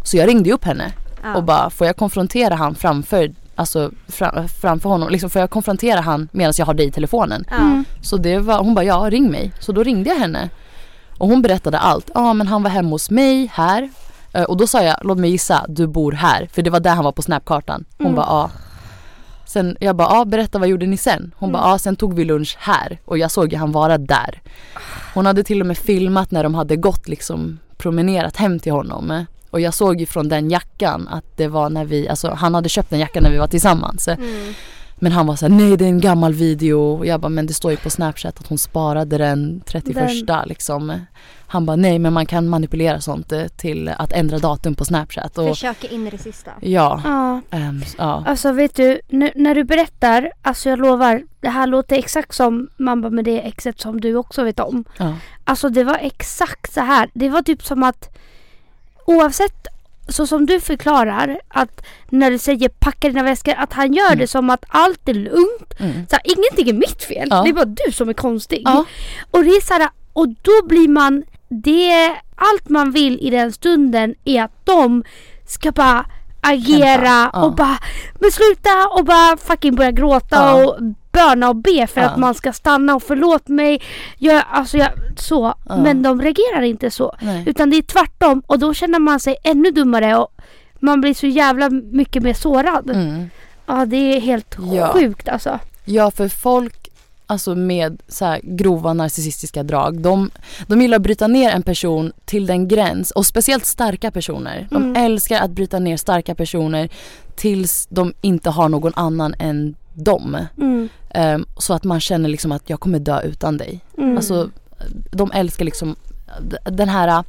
S1: så jag ringde upp henne och bara får jag konfrontera han framför alltså fram, framför honom. Liksom får jag konfrontera han medan jag har dig i telefonen?
S2: Mm.
S1: Så det var, hon bara ja ring mig. Så då ringde jag henne. Och hon berättade allt. Ja men han var hemma hos mig här. Eh, Och då sa jag låt mig gissa du bor här. För det var där han var på snapkartan. Hon
S2: Mm.
S1: bara ja. Sen jag bara ja berätta vad gjorde ni sen? Hon bara
S2: Mm.
S1: ja sen tog vi lunch här. Och jag såg ju han vara där. Hon hade till och med filmat när de hade gått liksom promenerat hem till honom. Och jag såg ju från den jackan att det var när vi, alltså han hade köpt den jackan när vi var tillsammans.
S3: Mm.
S1: Men han var såhär, nej det är en gammal video. Och jag bara, men det står ju på snapchat att hon sparade den 31 liksom. Han bara, nej men man kan manipulera sånt eh, till att ändra datum på snapchat. Och,
S3: Försöker in i det sista.
S1: ja,
S2: Ja.
S1: ehm, ja.
S2: Alltså vet du, nu, när du berättar, alltså jag lovar, det här låter exakt som mamma med det exet som du också vet om.
S1: ja.
S2: Alltså det var exakt så här. Det var typ som att oavsett så som du förklarar att när du säger packa dina väskor att han gör
S1: Mm.
S2: det som att allt är lugnt.
S1: Mm.
S2: Så här, ingenting är mitt fel.
S1: Ja.
S2: Det är bara du som är konstig.
S1: Ja.
S2: Och det är så här, och då blir man det allt man vill i den stunden är att de ska bara agera
S1: ja.
S2: och bara men sluta och bara fucking börja gråta och böna och be för
S1: Ja.
S2: att man ska stanna och förlåt mig. Jag, alltså jag, så.
S1: Ja.
S2: Men de reagerar inte så.
S1: Nej.
S2: Utan det är tvärtom och då känner man sig ännu dummare och man blir så jävla mycket mer sårad.
S1: Mm.
S2: Ja det är helt
S1: Ja.
S2: sjukt alltså.
S1: Ja för folk alltså med så grova narcissistiska drag de, de gillar att bryta ner en person till den gräns och speciellt starka personer. De
S2: Mm.
S1: älskar att bryta ner starka personer tills de inte har någon annan än dem.
S2: Mm.
S1: Ehm, så att man känner liksom att jag kommer dö utan dig.
S2: Mm.
S1: Alltså de älskar liksom den här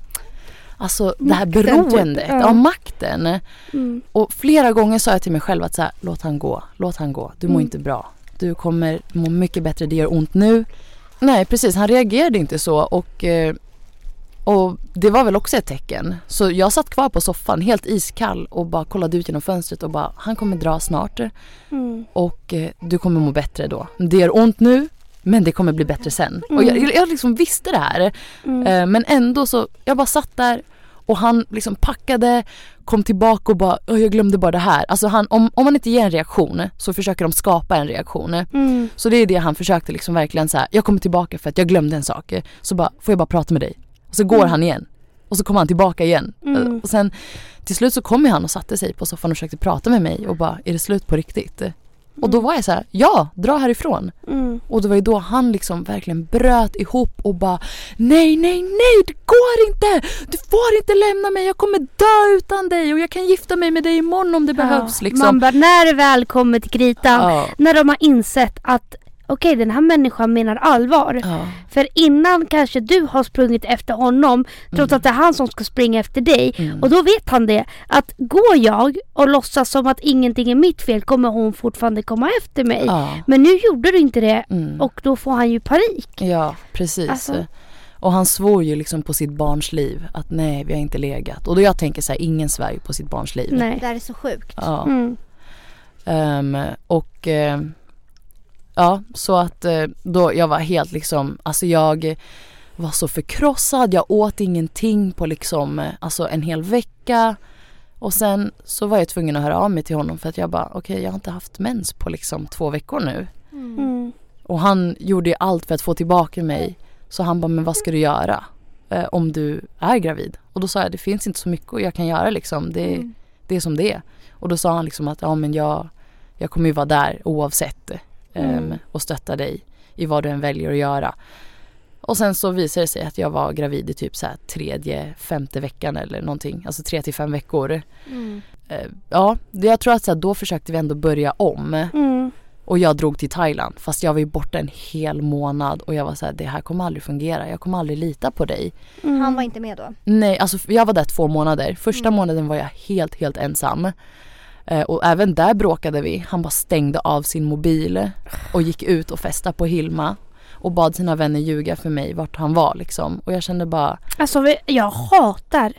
S1: Alltså det här
S2: Makten,
S1: beroendet,
S2: typ. Ja.
S1: ja makten.
S2: Mm.
S1: Och flera gånger sa jag till mig själv att så här, låt han gå, låt han gå. Du mår
S2: Mm.
S1: inte bra. Du kommer må mycket bättre, det gör ont nu. Nej precis, han reagerade inte så och, eh, och det var väl också ett tecken. Så jag satt kvar på soffan helt iskall och bara kollade ut genom fönstret och bara, han kommer dra snart
S2: Mm.
S1: och eh, du kommer må bättre då. Det gör ont nu men det kommer bli bättre sen. Och jag,
S2: Mm.
S1: jag liksom visste det här.
S2: Mm.
S1: Eh, Men ändå så, jag bara satt där och han liksom packade, kom tillbaka och bara "Åh, jag glömde bara det här. Alltså han, om, om man inte ger en reaktion så försöker de skapa en reaktion.
S2: Mm.
S1: Så det är det han försökte liksom verkligen så här. jag kommer tillbaka för att jag glömde en sak. Så bara, får jag bara prata med dig? Och så går
S2: Mm.
S1: han igen. Och så kommer han tillbaka igen.
S2: Mm.
S1: Och sen till slut så kom han och satte sig på soffan och försökte prata med mig och bara, är det slut på riktigt? Och då var jag så här, ja, dra härifrån.
S2: Mm.
S1: Och det var ju då han liksom verkligen bröt ihop och bara Nej, nej, nej, det går inte! Du får inte lämna mig, jag kommer dö utan dig och jag kan gifta mig med dig imorgon om det behövs
S2: Ja,
S1: liksom.
S2: Man bara, när det väl kommer till kritan,
S1: ja,
S2: när de har insett att okej den här människan menar allvar.
S1: ja,
S2: För innan kanske du har sprungit efter honom trots
S1: Mm.
S2: att det är han som ska springa efter dig.
S1: mm,
S2: Och då vet han det att går jag och låtsas som att ingenting är mitt fel kommer hon fortfarande komma efter mig.
S1: ja,
S2: Men nu gjorde du inte det
S1: mm,
S2: och då får han ju panik.
S1: ja, precis.
S2: Alltså.
S1: Och han svor ju liksom på sitt barns liv att nej, vi har inte legat. Och då jag tänker så här, ingen svär ju på sitt barns liv.
S2: Nej.
S3: Det här är så sjukt.
S1: Ja.
S2: Mm.
S1: Ehm, och ehm, ja, så att eh, då jag var helt liksom, alltså jag var så förkrossad, jag åt ingenting på liksom, eh, alltså en hel vecka. Och sen så var jag tvungen att höra av mig till honom för att jag bara, okej jag har inte haft mens på liksom två veckor nu.
S2: Mm.
S1: Och han gjorde ju allt för att få tillbaka mig. Så han bara, men vad ska du göra eh, om du är gravid? Och då sa jag, det finns inte så mycket jag kan göra liksom. Det,
S3: Mm.
S1: det är som det är. Och då sa han liksom att ja men jag, jag kommer ju vara där oavsett ehm,
S2: Mm.
S1: och stötta dig i vad du än väljer att göra. Och sen så visade det sig att jag var gravid i typ så här tredje, femte veckan eller någonting. Alltså tre till fem veckor.
S3: Mm.
S1: Eh, ja, det- jag tror att så här, då försökte vi ändå börja om.
S2: Mm.
S1: Och jag drog till Thailand fast jag var ju borta en hel månad och jag var så här, det här kommer aldrig fungera. Jag kommer aldrig lita på dig.
S2: Mm.
S3: Han var inte med då?
S1: Nej, alltså jag var där två månader. Första
S3: Mm.
S1: månaden var jag helt, helt ensam. Eh, och även där bråkade vi. Han bara stängde av sin mobil och gick ut och festade på Hilma. Och bad sina vänner ljuga för mig vart han var liksom. Och jag kände bara,
S2: Alltså jag hatar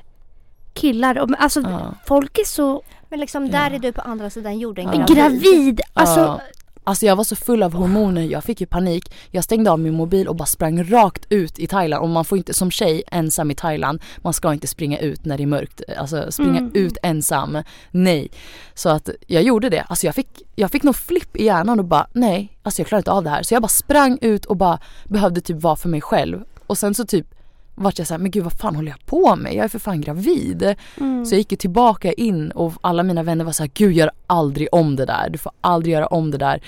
S2: killar. Alltså
S1: ja.
S2: folk är så
S3: Men liksom där
S1: Ja.
S3: är du på andra sidan jorden
S1: Ja.
S2: gravid. Alltså
S1: Ja. Alltså jag var så full av hormoner, jag fick ju panik. Jag stängde av min mobil och bara sprang rakt ut i Thailand. Och man får inte som tjej ensam i Thailand, man ska inte springa ut när det är mörkt. Alltså springa
S2: Mm.
S1: ut ensam. Nej. Så att jag gjorde det. Alltså jag fick, jag fick någon flipp i hjärnan och bara nej, alltså jag klarar inte av det här. Så jag bara sprang ut och bara behövde typ vara för mig själv. Och sen så typ vart jag såhär, men gud vad fan håller jag på med? Jag är för fan gravid.
S2: Mm.
S1: Så jag gick ju tillbaka in och alla mina vänner var så här: gud gör aldrig om det där. Du får aldrig göra om det där.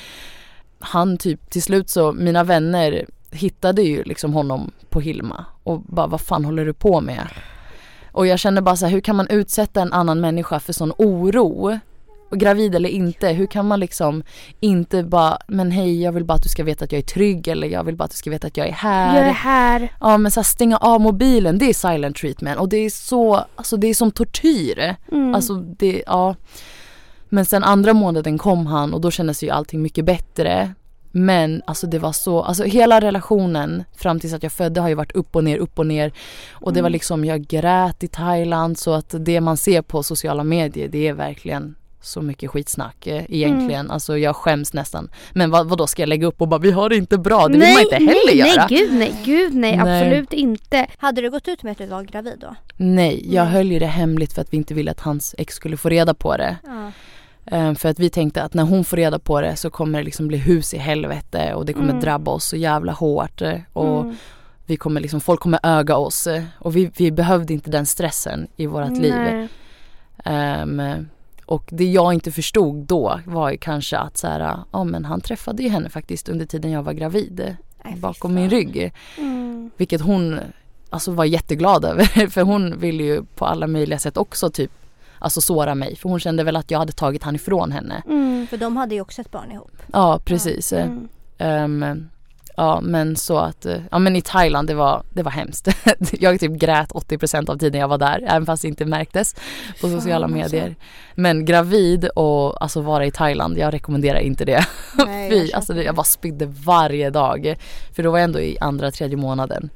S1: Han typ, till slut så, mina vänner hittade ju liksom honom på Hilma och bara vad fan håller du på med? Och jag kände bara så här, hur kan man utsätta en annan människa för sån oro? Och gravid eller inte, hur kan man liksom inte bara, men hej jag vill bara att du ska veta att jag är trygg eller jag vill bara att du ska veta att jag är här.
S2: Jag är här.
S1: Ja men så här, stänga av mobilen, det är silent treatment och det är så, alltså det är som tortyr.
S2: Mm.
S1: Alltså det, ja. Men sen andra månaden kom han och då kändes ju allting mycket bättre. Men alltså det var så, alltså hela relationen fram tills att jag födde har ju varit upp och ner, upp och ner. Och det var
S2: Mm.
S1: liksom, jag grät i Thailand så att det man ser på sociala medier det är verkligen så mycket skitsnack eh, egentligen.
S2: Mm.
S1: Alltså jag skäms nästan. Men vad, vad då ska jag lägga upp och bara vi har det inte bra? Det vill man inte heller
S2: nej,
S1: göra.
S2: Nej gud nej, gud nej,
S1: Nej.
S2: absolut inte.
S3: Hade du gått ut med att du var gravid då?
S1: Nej, jag
S3: Nej.
S1: höll ju det hemligt för att vi inte ville att hans ex skulle få reda på det.
S3: Ja.
S1: Eh, För att vi tänkte att när hon får reda på det så kommer det liksom bli hus i helvete och det kommer
S2: Mm.
S1: drabba oss så jävla hårt. eh, Och
S2: Mm.
S1: vi kommer liksom, folk kommer öga oss. eh, Och vi, vi behövde inte den stressen i vårt liv.
S2: Nej.
S1: Och det jag inte förstod då var ju kanske att så här, ja men han träffade ju henne faktiskt under tiden jag var gravid.
S3: Nej,
S1: bakom min rygg.
S2: Mm.
S1: Vilket hon alltså var jätteglad över. För hon ville ju på alla möjliga sätt också typ alltså såra mig. För hon kände väl att jag hade tagit han ifrån henne.
S2: Mm.
S3: För de hade ju också ett barn ihop.
S1: Ja precis.
S2: Mm.
S1: Ehm, ja men så att, eh, ja men i Thailand det var, det var hemskt. jag typ grät 80% av tiden jag var där. Även fast det inte märktes på
S3: Fan,
S1: sociala
S3: alltså.
S1: medier. Men gravid och alltså vara i Thailand, jag rekommenderar inte det.
S3: Nej, jag
S1: Fy,
S3: köper
S1: alltså
S3: det,
S1: jag bara spydde varje dag. För då var jag ändå i andra, tredje månaden.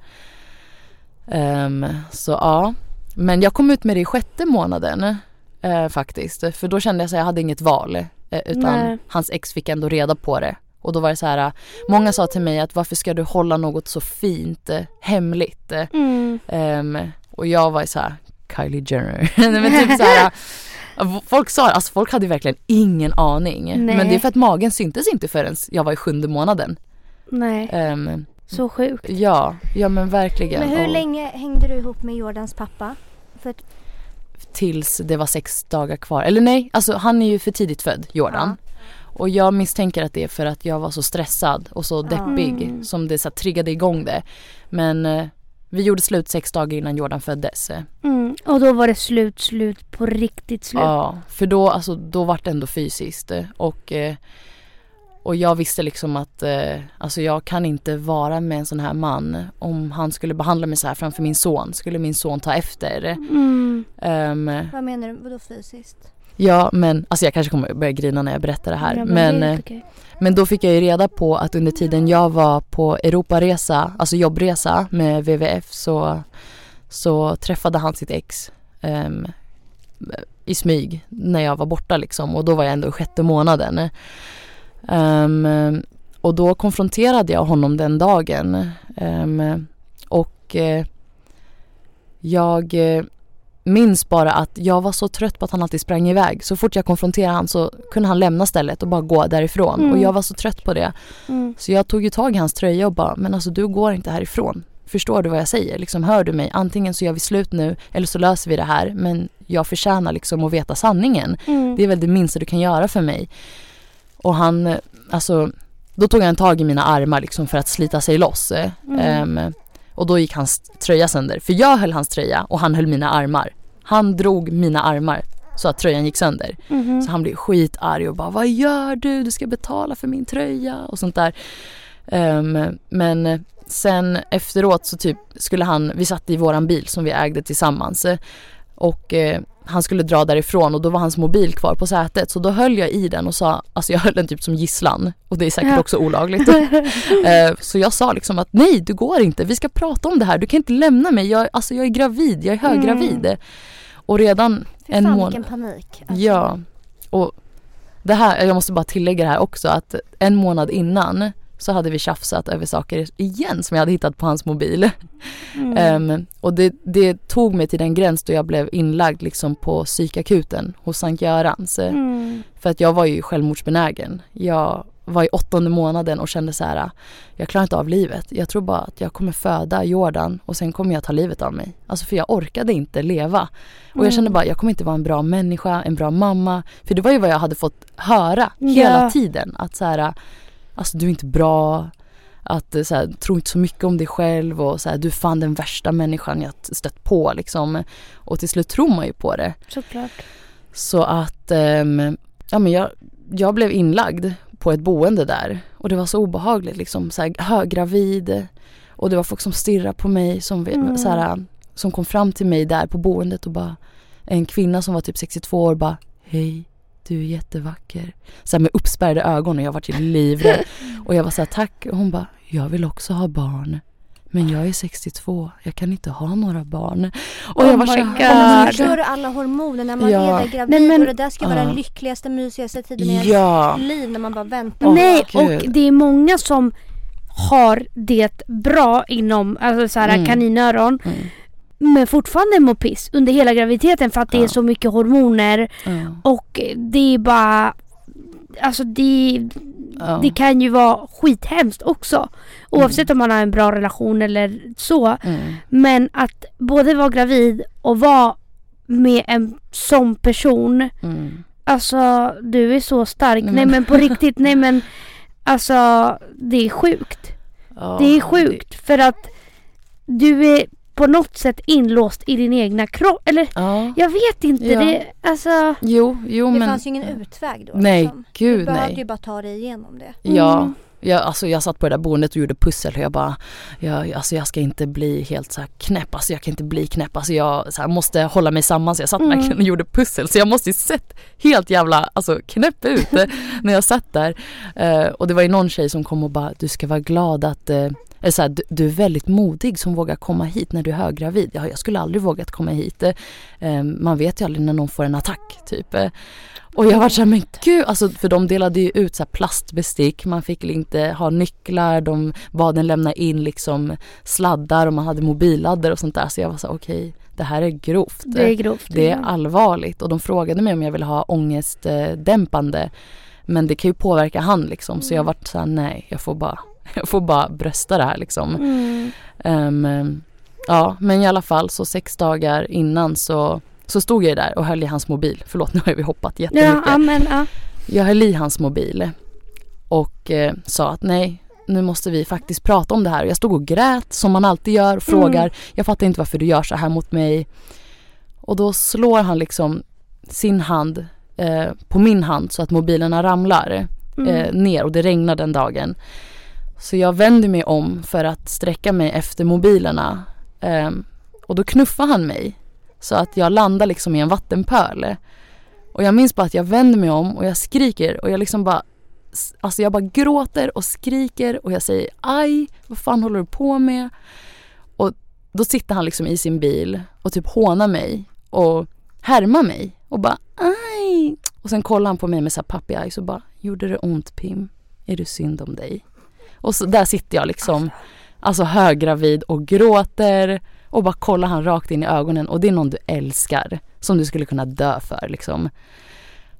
S1: Ehm, så ja. Men jag kom ut med det i sjätte månaden eh, faktiskt. För då kände jag att jag hade inget val. Eh, utan
S2: Nej.
S1: hans ex fick ändå reda på det. Och då var det så här, många sa till mig att varför ska du hålla något så fint eh, hemligt? Eh,
S2: Mm.
S1: Ehm, och jag var så här, Kylie Jenner. Men typ så här, folk sa, alltså folk hade verkligen ingen aning.
S2: Nej.
S1: Men det är för att magen syntes inte förrän jag var i sjunde månaden.
S2: Nej,
S1: Ehm,
S2: så sjukt.
S1: ja, ja men verkligen.
S3: Men hur
S1: Och
S3: länge hängde du ihop med Jordans pappa? För
S1: Tills det var sex dagar kvar. Eller nej, alltså han är ju för tidigt född, Jordan. Och jag misstänker att det är för att jag var så stressad och så deppig
S2: Mm.
S1: som det så här, triggade igång det. Men eh, vi gjorde slut sex dagar innan Jordan föddes. eh.
S2: Mm. Och då var det slut, slut på riktigt slut.
S1: Ja, för då, alltså, då var det ändå fysiskt. eh, Och, eh, och jag visste liksom att eh, alltså jag kan inte vara med en sån här man om han skulle behandla mig så här framför min son. Skulle min son ta efter.
S2: Mm.
S1: Ehm,
S3: vad menar du? Vadå fysiskt?
S1: Ja men alltså jag kanske kommer börja grina när jag berättar det här.
S2: Ja,
S1: men
S2: är
S1: eh,
S2: okej.
S1: men då fick jag ju reda på att under tiden jag var på Europaresa, alltså jobbresa med WWF så, så träffade han sitt ex ehm, i smyg när jag var borta liksom och då var jag ändå i sjätte månaden. Ehm, och då konfronterade jag honom den dagen Ehm, och eh, jag eh, minns bara att jag var så trött på att han alltid sprang iväg. Så fort jag konfronterade han så kunde han lämna stället och bara gå därifrån.
S2: Mm.
S1: Och jag var så trött på det.
S2: Mm.
S1: Så jag tog ju tag i hans tröja och bara, men alltså du går inte härifrån. Förstår du vad jag säger? Liksom, hör du mig? Antingen så gör vi slut nu eller så löser vi det här. Men jag förtjänar liksom att veta sanningen.
S2: Mm.
S1: Det är väl det minsta du kan göra för mig. Och han, eh, alltså, då tog han tag i mina armar liksom för att slita sig loss. eh.
S2: Mm.
S1: Och då gick hans tröja sönder. För jag höll hans tröja och han höll mina armar. Han drog mina armar så att tröjan gick sönder.
S2: Mhm.
S1: Så han blev skitarg och bara Vad gör du? Du ska betala för min tröja och sånt där. Ehm, men sen efteråt så typ skulle han, vi satt i våran bil som vi ägde tillsammans och eh, han skulle dra därifrån och då var hans mobil kvar på sätet så då höll jag i den och sa, alltså jag höll den typ som gisslan och det är säkert
S2: Ja.
S1: också olagligt. Eh, så jag sa liksom att nej du går inte, vi ska prata om det här, du kan inte lämna mig, jag, alltså jag är gravid, jag är höggravid. Och redan
S3: Fy
S1: en månad
S3: vilken panik. Alltså,
S1: Ja. Och det här, jag måste bara tillägga det här också att en månad innan så hade vi tjafsat över saker igen som jag hade hittat på hans mobil.
S2: Mm.
S1: Ehm, och det, det tog mig till den gräns då jag blev inlagd liksom på psykakuten hos Sankt Görans.
S2: Mm.
S1: För att jag var ju självmordsbenägen. Jag var i åttonde månaden och kände så här, jag klarar inte av livet. Jag tror bara att jag kommer föda Jordan och sen kommer jag ta livet av mig. Alltså för jag orkade inte leva. Och jag kände
S2: Mm.
S1: bara, jag kommer inte vara en bra människa, en bra mamma. För det var ju vad jag hade fått höra hela
S2: Ja.
S1: tiden. Att så här, alltså du är inte bra. Att eh, så här, tro inte så mycket om dig själv och så här, du är fan den värsta människan jag stött på liksom. Och till slut tror man ju på det.
S2: Såklart.
S1: Så att ehm, ja, men jag, jag blev inlagd på ett boende där och det var så obehagligt liksom så här, höggravid och det var folk som stirrade på mig som,
S2: Mm.
S1: så här, som kom fram till mig där på boendet och bara en kvinna som var typ 62 år bara hej du är jättevacker. Så här, med uppspärrade ögon och jag var typ livrädd. Och jag var så här tack och hon bara jag vill också ha barn. Men jag är 62, jag kan inte ha några barn. Och
S2: Oh
S1: jag var så här,
S3: Men förstår du alla hormoner när man
S1: Ja.
S3: är gravid
S2: Nej, men-
S3: och det där ska vara
S1: Ja.
S3: den lyckligaste, mysigaste tiden i ens
S1: Ja.
S3: liv när man bara väntar.
S1: Åh,
S2: Nej,
S1: Gud.
S2: och det är många som har det bra inom alltså så här,
S1: Mm.
S2: kaninöron
S1: Mm.
S2: Men fortfarande mår piss under hela graviditeten för att det är så mycket hormoner
S1: Ja.
S2: och det är bara Alltså det,
S1: Ja.
S2: det kan ju vara skithemskt också. Oavsett om man har en bra relation eller så.
S1: Mm.
S2: Men att både vara gravid och vara med en sån person.
S1: Mm.
S2: Alltså du är så stark.
S1: Nej,
S2: Nej
S1: men-
S2: men på riktigt, nej men Alltså det är sjukt.
S1: Ja,
S2: Det är sjukt för att du är på något sätt inlåst i din egna kropp. Eller
S1: Ja.
S2: jag vet inte.
S1: Ja.
S2: Det, alltså,
S1: Jo, jo
S3: Det
S1: men.
S3: fanns ju ingen utväg då.
S1: Nej,
S3: liksom.
S1: gud,
S3: Du behövde
S1: nej.
S3: ju bara ta dig igenom det.
S1: Ja.
S2: Mm.
S1: Jag, alltså jag satt på det där boendet och gjorde pussel och jag bara, jag, alltså jag ska inte bli helt så här knäpp, alltså jag kan inte bli knäpp, alltså jag så här, måste hålla mig samman så jag satt
S2: Mm.
S1: verkligen och gjorde pussel så jag måste ju sett helt jävla alltså, knäpp ut när jag satt där. Eh, och det var ju någon tjej som kom och bara, du ska vara glad att eh, eller så här, du, du är väldigt modig som vågar komma hit när du är höggravid. Ja, jag skulle aldrig vågat komma hit. Eh, man vet ju aldrig när någon får en attack typ. Och jag var såhär, men gud, alltså, för de delade ju ut så här plastbestick, man fick inte ha nycklar, de bad en lämna in liksom sladdar och man hade mobilladdare och sånt där. Så jag var så här, okej, det här är grovt.
S2: det är grovt.
S1: Det är allvarligt och de frågade mig om jag ville ha ångestdämpande. Men det kan ju påverka han liksom så jag vart såhär nej jag får bara, jag får bara brösta det här liksom.
S2: Mm.
S1: Ehm, ja men i alla fall så sex dagar innan så, så stod jag där och höll i hans mobil. Förlåt nu har vi hoppat jättemycket.
S2: Ja, ja, men ja.
S1: Jag höll i hans mobil och eh, sa att nej nu måste vi faktiskt prata om det här. Jag stod och grät som man alltid gör och frågar
S2: Mm.
S1: jag fattar inte varför du gör så här mot mig. Och då slår han liksom sin hand eh, på min hand så att mobilerna ramlar
S2: Mm.
S1: eh, ner och det regnar den dagen. Så jag vänder mig om för att sträcka mig efter mobilerna eh, och då knuffar han mig så att jag landar liksom i en vattenpöl. Och jag minns bara att jag vänder mig om och jag skriker och jag liksom bara Alltså jag bara gråter och skriker och jag säger aj, vad fan håller du på med? Och då sitter han liksom i sin bil och typ hånar mig och härmar mig och bara aj. Och sen kollar han på mig med så här puppy eyes och bara gjorde det ont Pim? Är det synd om dig? Och så där sitter jag liksom alltså höggravid och gråter och bara kollar han rakt in i ögonen och det är någon du älskar som du skulle kunna dö för liksom.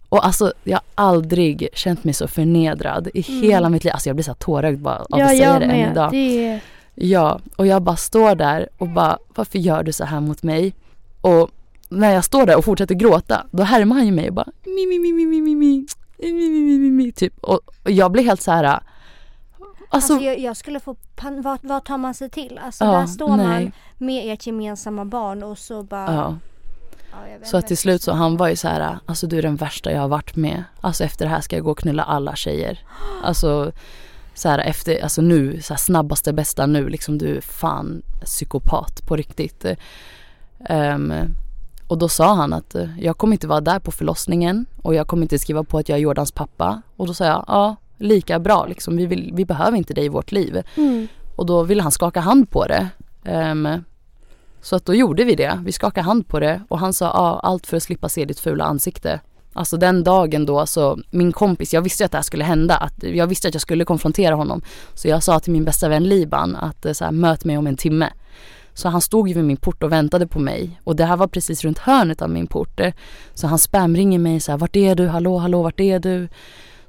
S1: Och alltså jag har aldrig känt mig så förnedrad i
S2: Mm.
S1: hela mitt liv. Alltså jag blir så tårögd bara av
S2: ja,
S1: att säga det än idag.
S2: Det.
S1: Ja, och jag bara står där och bara varför gör du så här mot mig? Och när jag står där och fortsätter gråta då härmar han ju mig och bara mi mi mi mi mi mi mi mi mi mi mi typ och, och jag blir helt så här. Alltså,
S3: Alltså, jag, jag skulle få pan- vad, vad tar man sig till? Alltså
S1: Ja,
S3: där står
S1: nej.
S3: man med ert gemensamma barn och så bara...
S1: ja.
S3: Ja,
S1: Så att till slut så han var ju så här, alltså du är den värsta jag har varit med. Alltså efter det här ska jag gå och knulla alla tjejer. Alltså så här efter, alltså nu, så här snabbaste bästa nu liksom du är fan psykopat på riktigt. Ehm, och då sa han att eh, jag kommer inte vara där på förlossningen och jag kommer inte skriva på att jag är Jordans pappa. Och då sa jag, ja lika bra liksom, vi, vill, vi behöver inte dig i vårt liv.
S2: Mm.
S1: Och då ville han skaka hand på det. Ehm, så att då gjorde vi det. Vi skakade hand på det och han sa ja, allt för att slippa se ditt fula ansikte. Alltså den dagen då så min kompis, jag visste att det här skulle hända. Att jag visste att jag skulle konfrontera honom. Så jag sa till min bästa vän Liban att eh, så här, möt mig om en timme. Så han stod ju vid min port och väntade på mig. Och det här var precis runt hörnet av min port. Så han spamringer mig så här, vart är du? Hallå, hallå, vart är du?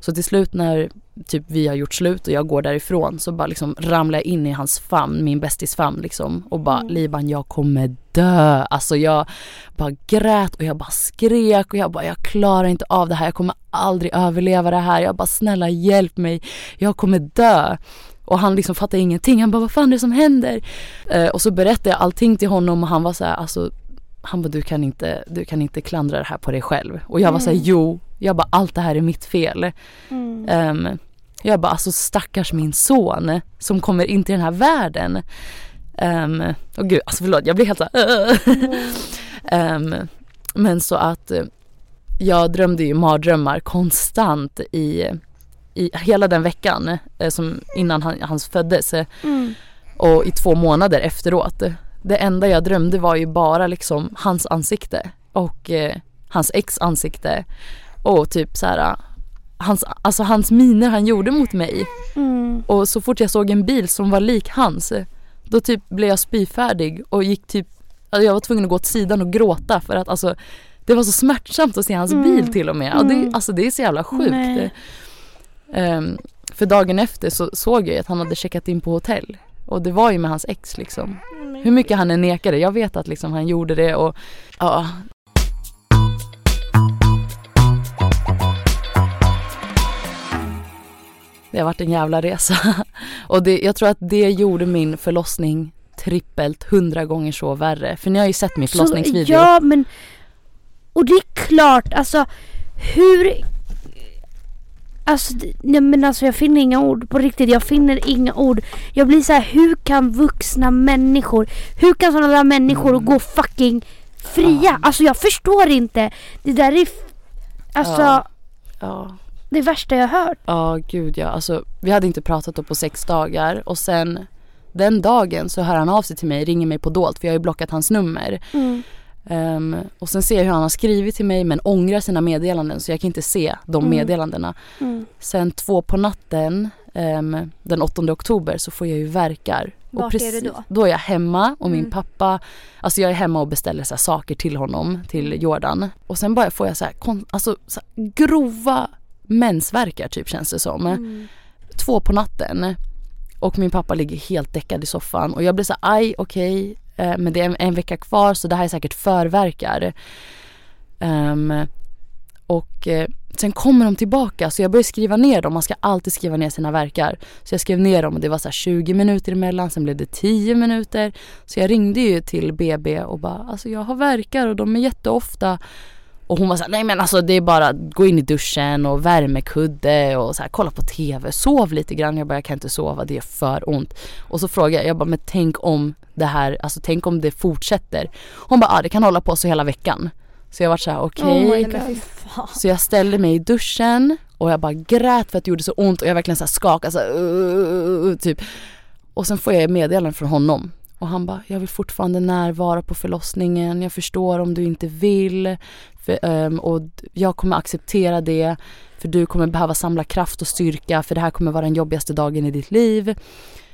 S1: Så till slut när typ vi har gjort slut och jag går därifrån så bara liksom ramlar jag in i hans famn, min bästis famn liksom och bara mm. Liban jag kommer dö. Alltså jag bara grät och jag bara skrek och jag bara jag klarar inte av det här, jag kommer aldrig överleva det här. Jag bara snälla hjälp mig, jag kommer dö. Och han liksom fattar ingenting. Han bara vad fan är det som händer? Eh, och så berättade jag allting till honom och han var så här, alltså han bara du kan inte, du kan inte klandra det här på dig själv. Och jag var mm. såhär jo, jag bara allt det här är mitt fel. Mm. Um, jag bara alltså stackars min son som kommer in till den här världen. Um, och gud alltså förlåt jag blir helt såhär mm. um, Men så att jag drömde ju mardrömmar konstant i, i hela den veckan eh, som innan han, hans föddes. Mm. Och i två månader efteråt. Det enda jag drömde var ju bara liksom hans ansikte och eh, hans ex ansikte och typ så här hans, alltså hans miner han gjorde mot mig. Mm. Och så fort jag såg en bil som var lik hans då typ blev jag spyfärdig och gick typ, alltså jag var tvungen att gå åt sidan och gråta för att alltså det var så smärtsamt att se hans mm. bil till och med. Mm. Och det, alltså det är så jävla sjukt. Um, för dagen efter så såg jag att han hade checkat in på hotell. Och det var ju med hans ex liksom. Hur mycket han än nekade. Jag vet att liksom han gjorde det och ja. Det har varit en jävla resa. Och det, jag tror att det gjorde min förlossning trippelt hundra gånger så värre. För ni har ju sett min förlossningsvideo. Så,
S2: ja men och det är klart alltså hur Alltså, nej men alltså jag finner inga ord på riktigt. Jag finner inga ord. Jag blir så här, hur kan vuxna människor, hur kan sådana där människor mm. gå fucking fria? Ja. Alltså jag förstår inte. Det där är, alltså, ja. Ja. Det värsta jag hört.
S1: Ja, gud ja. Alltså vi hade inte pratat på sex dagar och sen den dagen så hör han av sig till mig, ringer mig på dolt för jag har ju blockat hans nummer. Mm. Um, och sen ser jag hur han har skrivit till mig men ångrar sina meddelanden så jag kan inte se de mm. meddelandena. Mm. Sen två på natten um, den 8 oktober så får jag ju verkar.
S3: Vart är du då?
S1: Då är jag hemma och mm. min pappa, alltså jag är hemma och beställer så saker till honom, till mm. Jordan. Och sen bara får jag så här, alltså, så här grova mensvärkar typ känns det som. Mm. Två på natten. Och min pappa ligger helt däckad i soffan och jag blir så här, aj okej, okay, Eh, men det är en, en, vecka kvar så det här är säkert förverkar. Um, och eh, sen kommer de tillbaka så jag börjar skriva ner dem. Man ska alltid skriva ner sina verkar. Så jag skrev ner dem och det var så 20 minuter emellan. Sen blev det 10 minuter. Så jag ringde ju till BB och bara alltså jag har verkar och de är jätteofta. Och hon var såhär, nej men alltså det är bara gå in i duschen och värmekudde och så här, kolla på TV, sov lite grann. Jag bara, jag kan inte sova, det gör för ont. Och så frågade jag, jag bara, men tänk om det här, alltså tänk om det fortsätter. Hon bara, ja det kan hålla på så hela veckan. Så jag var så här, okej. Okay. Oh så jag ställde mig i duschen och jag bara grät för att det gjorde så ont och jag verkligen så här skakade så här, uh, uh, typ. Och sen får jag meddelande från honom och han bara, jag vill fortfarande närvara på förlossningen. Jag förstår om du inte vill. För, um, och jag kommer acceptera det. För du kommer behöva samla kraft och styrka. För det här kommer vara den jobbigaste dagen i ditt liv.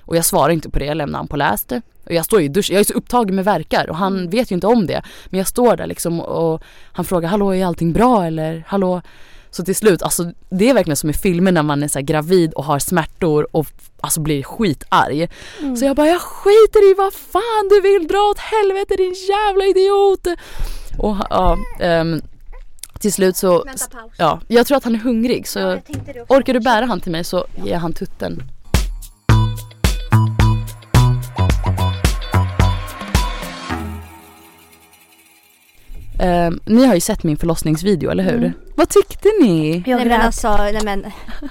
S1: Och jag svarar inte på det, jag lämnar han på läst. Och jag står i duschen, jag är så upptagen med verkar och han vet ju inte om det. Men jag står där liksom och han frågar, hallå är allting bra eller hallå? Så till slut, alltså det är verkligen som i filmer när man är så gravid och har smärtor och alltså blir skitarg. Mm. Så jag bara, jag skiter i vad fan du vill, dra åt helvete din jävla idiot! Och ja, um, till slut så, Vänta, paus. ja, jag tror att han är hungrig så ja, orkar du bära han till mig så ger han tutten. Uh, ni har ju sett min förlossningsvideo, eller hur? Mm. Vad tyckte ni?
S3: Jag nej, grät. Alltså, nej, men...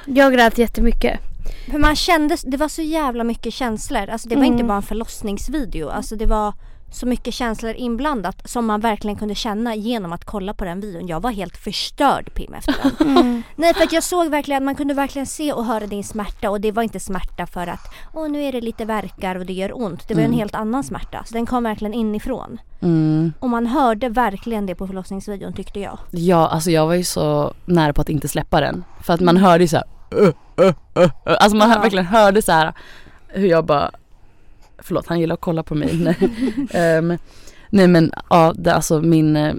S2: jag grät jättemycket.
S3: För man kände, det var så jävla mycket känslor. Alltså det var mm. inte bara en förlossningsvideo. Alltså det var så mycket känslor inblandat som man verkligen kunde känna genom att kolla på den videon. Jag var helt förstörd Pim efter den.
S2: Mm.
S3: Nej för att jag såg verkligen, man kunde verkligen se och höra din smärta och det var inte smärta för att åh nu är det lite verkar och det gör ont. Det var
S1: Mm.
S3: en helt annan smärta. Så den kom verkligen inifrån.
S1: Mm.
S3: Och man hörde verkligen det på förlossningsvideon tyckte jag.
S1: Ja, alltså jag var ju så nära på att inte släppa den. För att man hörde ju så här, uh, uh, uh, uh. Alltså man
S3: Ja.
S1: verkligen hörde så här hur jag bara Förlåt, han gillar att kolla på mig. nej, Ehm, nej men ja, det, alltså min eh,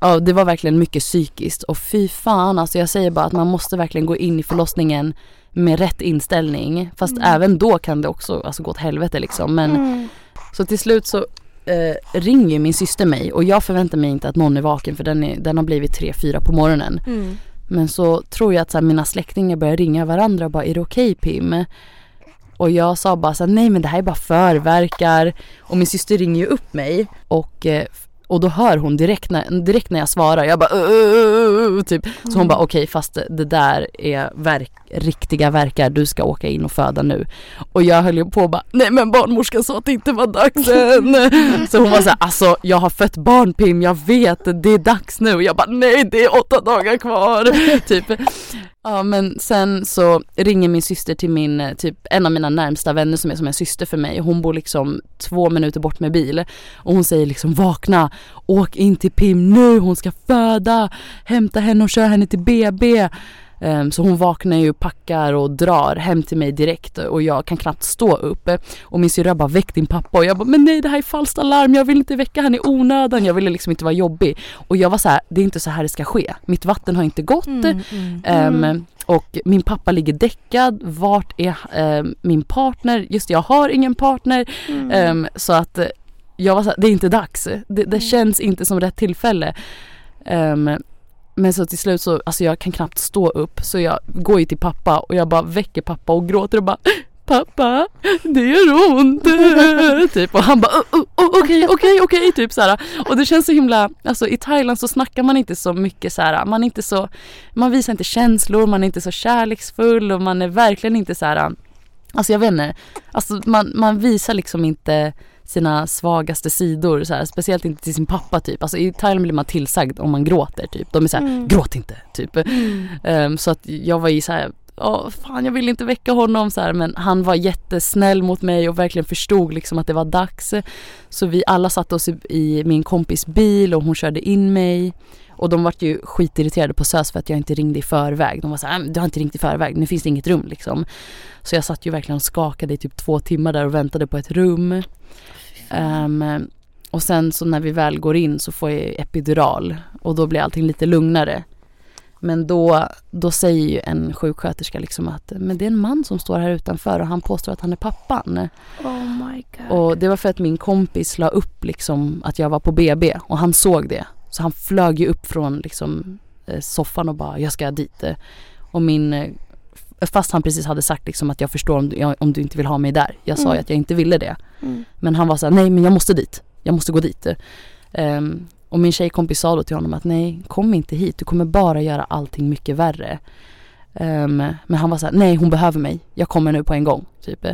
S1: Ja det var verkligen mycket psykiskt och fy fan alltså jag säger bara att man måste verkligen gå in i förlossningen med rätt inställning. Fast
S3: Mm.
S1: även då kan det också alltså, gå åt helvete liksom. Men
S2: Mm.
S1: så till slut så eh, ringer min syster mig och jag förväntar mig inte att någon är vaken för den, är, den har blivit tre fyra på morgonen.
S3: Mm.
S1: Men så tror jag att så här, mina släktingar börjar ringa varandra och bara är det okej Pim? Och jag sa bara så här, nej men det här är bara förverkar. Och min syster ringer ju upp mig och, eh, och då hör hon direkt när, direkt när jag svarar, jag bara uh, typ. Så hon bara okej fast det där är verk, riktiga verkar, du ska åka in och föda nu. Och jag höll ju på och bara, nej men barnmorskan sa att det inte var dags än. Så hon var så här, alltså jag har fött barn Pim, jag vet det är dags nu. Och jag bara, nej det är åtta dagar kvar. typ. Ja men sen så ringer min syster till min, typ en av mina närmsta vänner som är som en syster för mig. Hon bor liksom två minuter bort med bil. Och hon säger liksom vakna, åk in till Pim nu, hon ska föda. Hämta henne och kör henne till BB. Ehm, så hon vaknar ju, packar och drar hem till mig direkt och jag kan knappt stå upp. Och min syrra bara väck din pappa och jag bara men nej det här är falskt alarm, jag vill inte väcka henne i onödan. Jag ville liksom inte vara jobbig. Och jag var så här, det är inte så här det ska ske. Mitt vatten har inte gått.
S3: Mm, mm.
S1: Ehm, och min pappa ligger däckad, vart är ehm, min partner? Just jag har ingen partner.
S2: Mm.
S1: Ehm, så att eh, jag var så här, det är inte dags. Det, det känns inte som rätt tillfälle. Ehm, men så till slut så, alltså jag kan knappt stå upp så jag går ju till pappa och jag bara väcker pappa och gråter och bara Pappa, det gör ont! typ och han bara okej, okej, okej, typ såhär. Och det känns så himla, alltså i Thailand så snackar man inte så mycket såhär, man är inte så, man visar inte känslor, man är inte så kärleksfull och man är verkligen inte såhär, alltså jag vet inte, alltså man, man visar liksom inte sina svagaste sidor så här, speciellt inte till sin pappa typ. Alltså i Thailand blir man tillsagd om man gråter typ. De är såhär,
S2: Mm.
S1: gråt inte typ. Ehm, så att jag var ju såhär, ja fan jag vill inte väcka honom så här, men han var jättesnäll mot mig och verkligen förstod liksom att det var dags. Så vi alla satte oss i, i min kompis bil och hon körde in mig. Och de vart ju skitirriterade på SÖS för att jag inte ringde i förväg. De var såhär, du har inte ringt i förväg, nu finns det inget rum liksom. Så jag satt ju verkligen och skakade i typ två timmar där och väntade på ett rum. Ehm, och sen så när vi väl går in så får jag epidural och då blir allting lite lugnare. Men då, då säger ju en sjuksköterska liksom att men det är en man som står här utanför och han påstår att han är pappan.
S2: Oh my god.
S1: Och det var för att min kompis la upp liksom att jag var på BB och han såg det. Så han flög ju upp från liksom eh, soffan och bara jag ska dit. Och min eh, Fast han precis hade sagt liksom att jag förstår om du, om du inte vill ha mig där. Jag sa ju
S2: Mm.
S1: att jag inte ville det.
S2: Mm.
S1: Men han var så här, nej men jag måste dit. Jag måste gå dit. Ehm, och min tjejkompis sa då till honom att nej, kom inte hit. Du kommer bara göra allting mycket värre. Ehm, men han var så här, nej hon behöver mig. Jag kommer nu på en gång. Typ.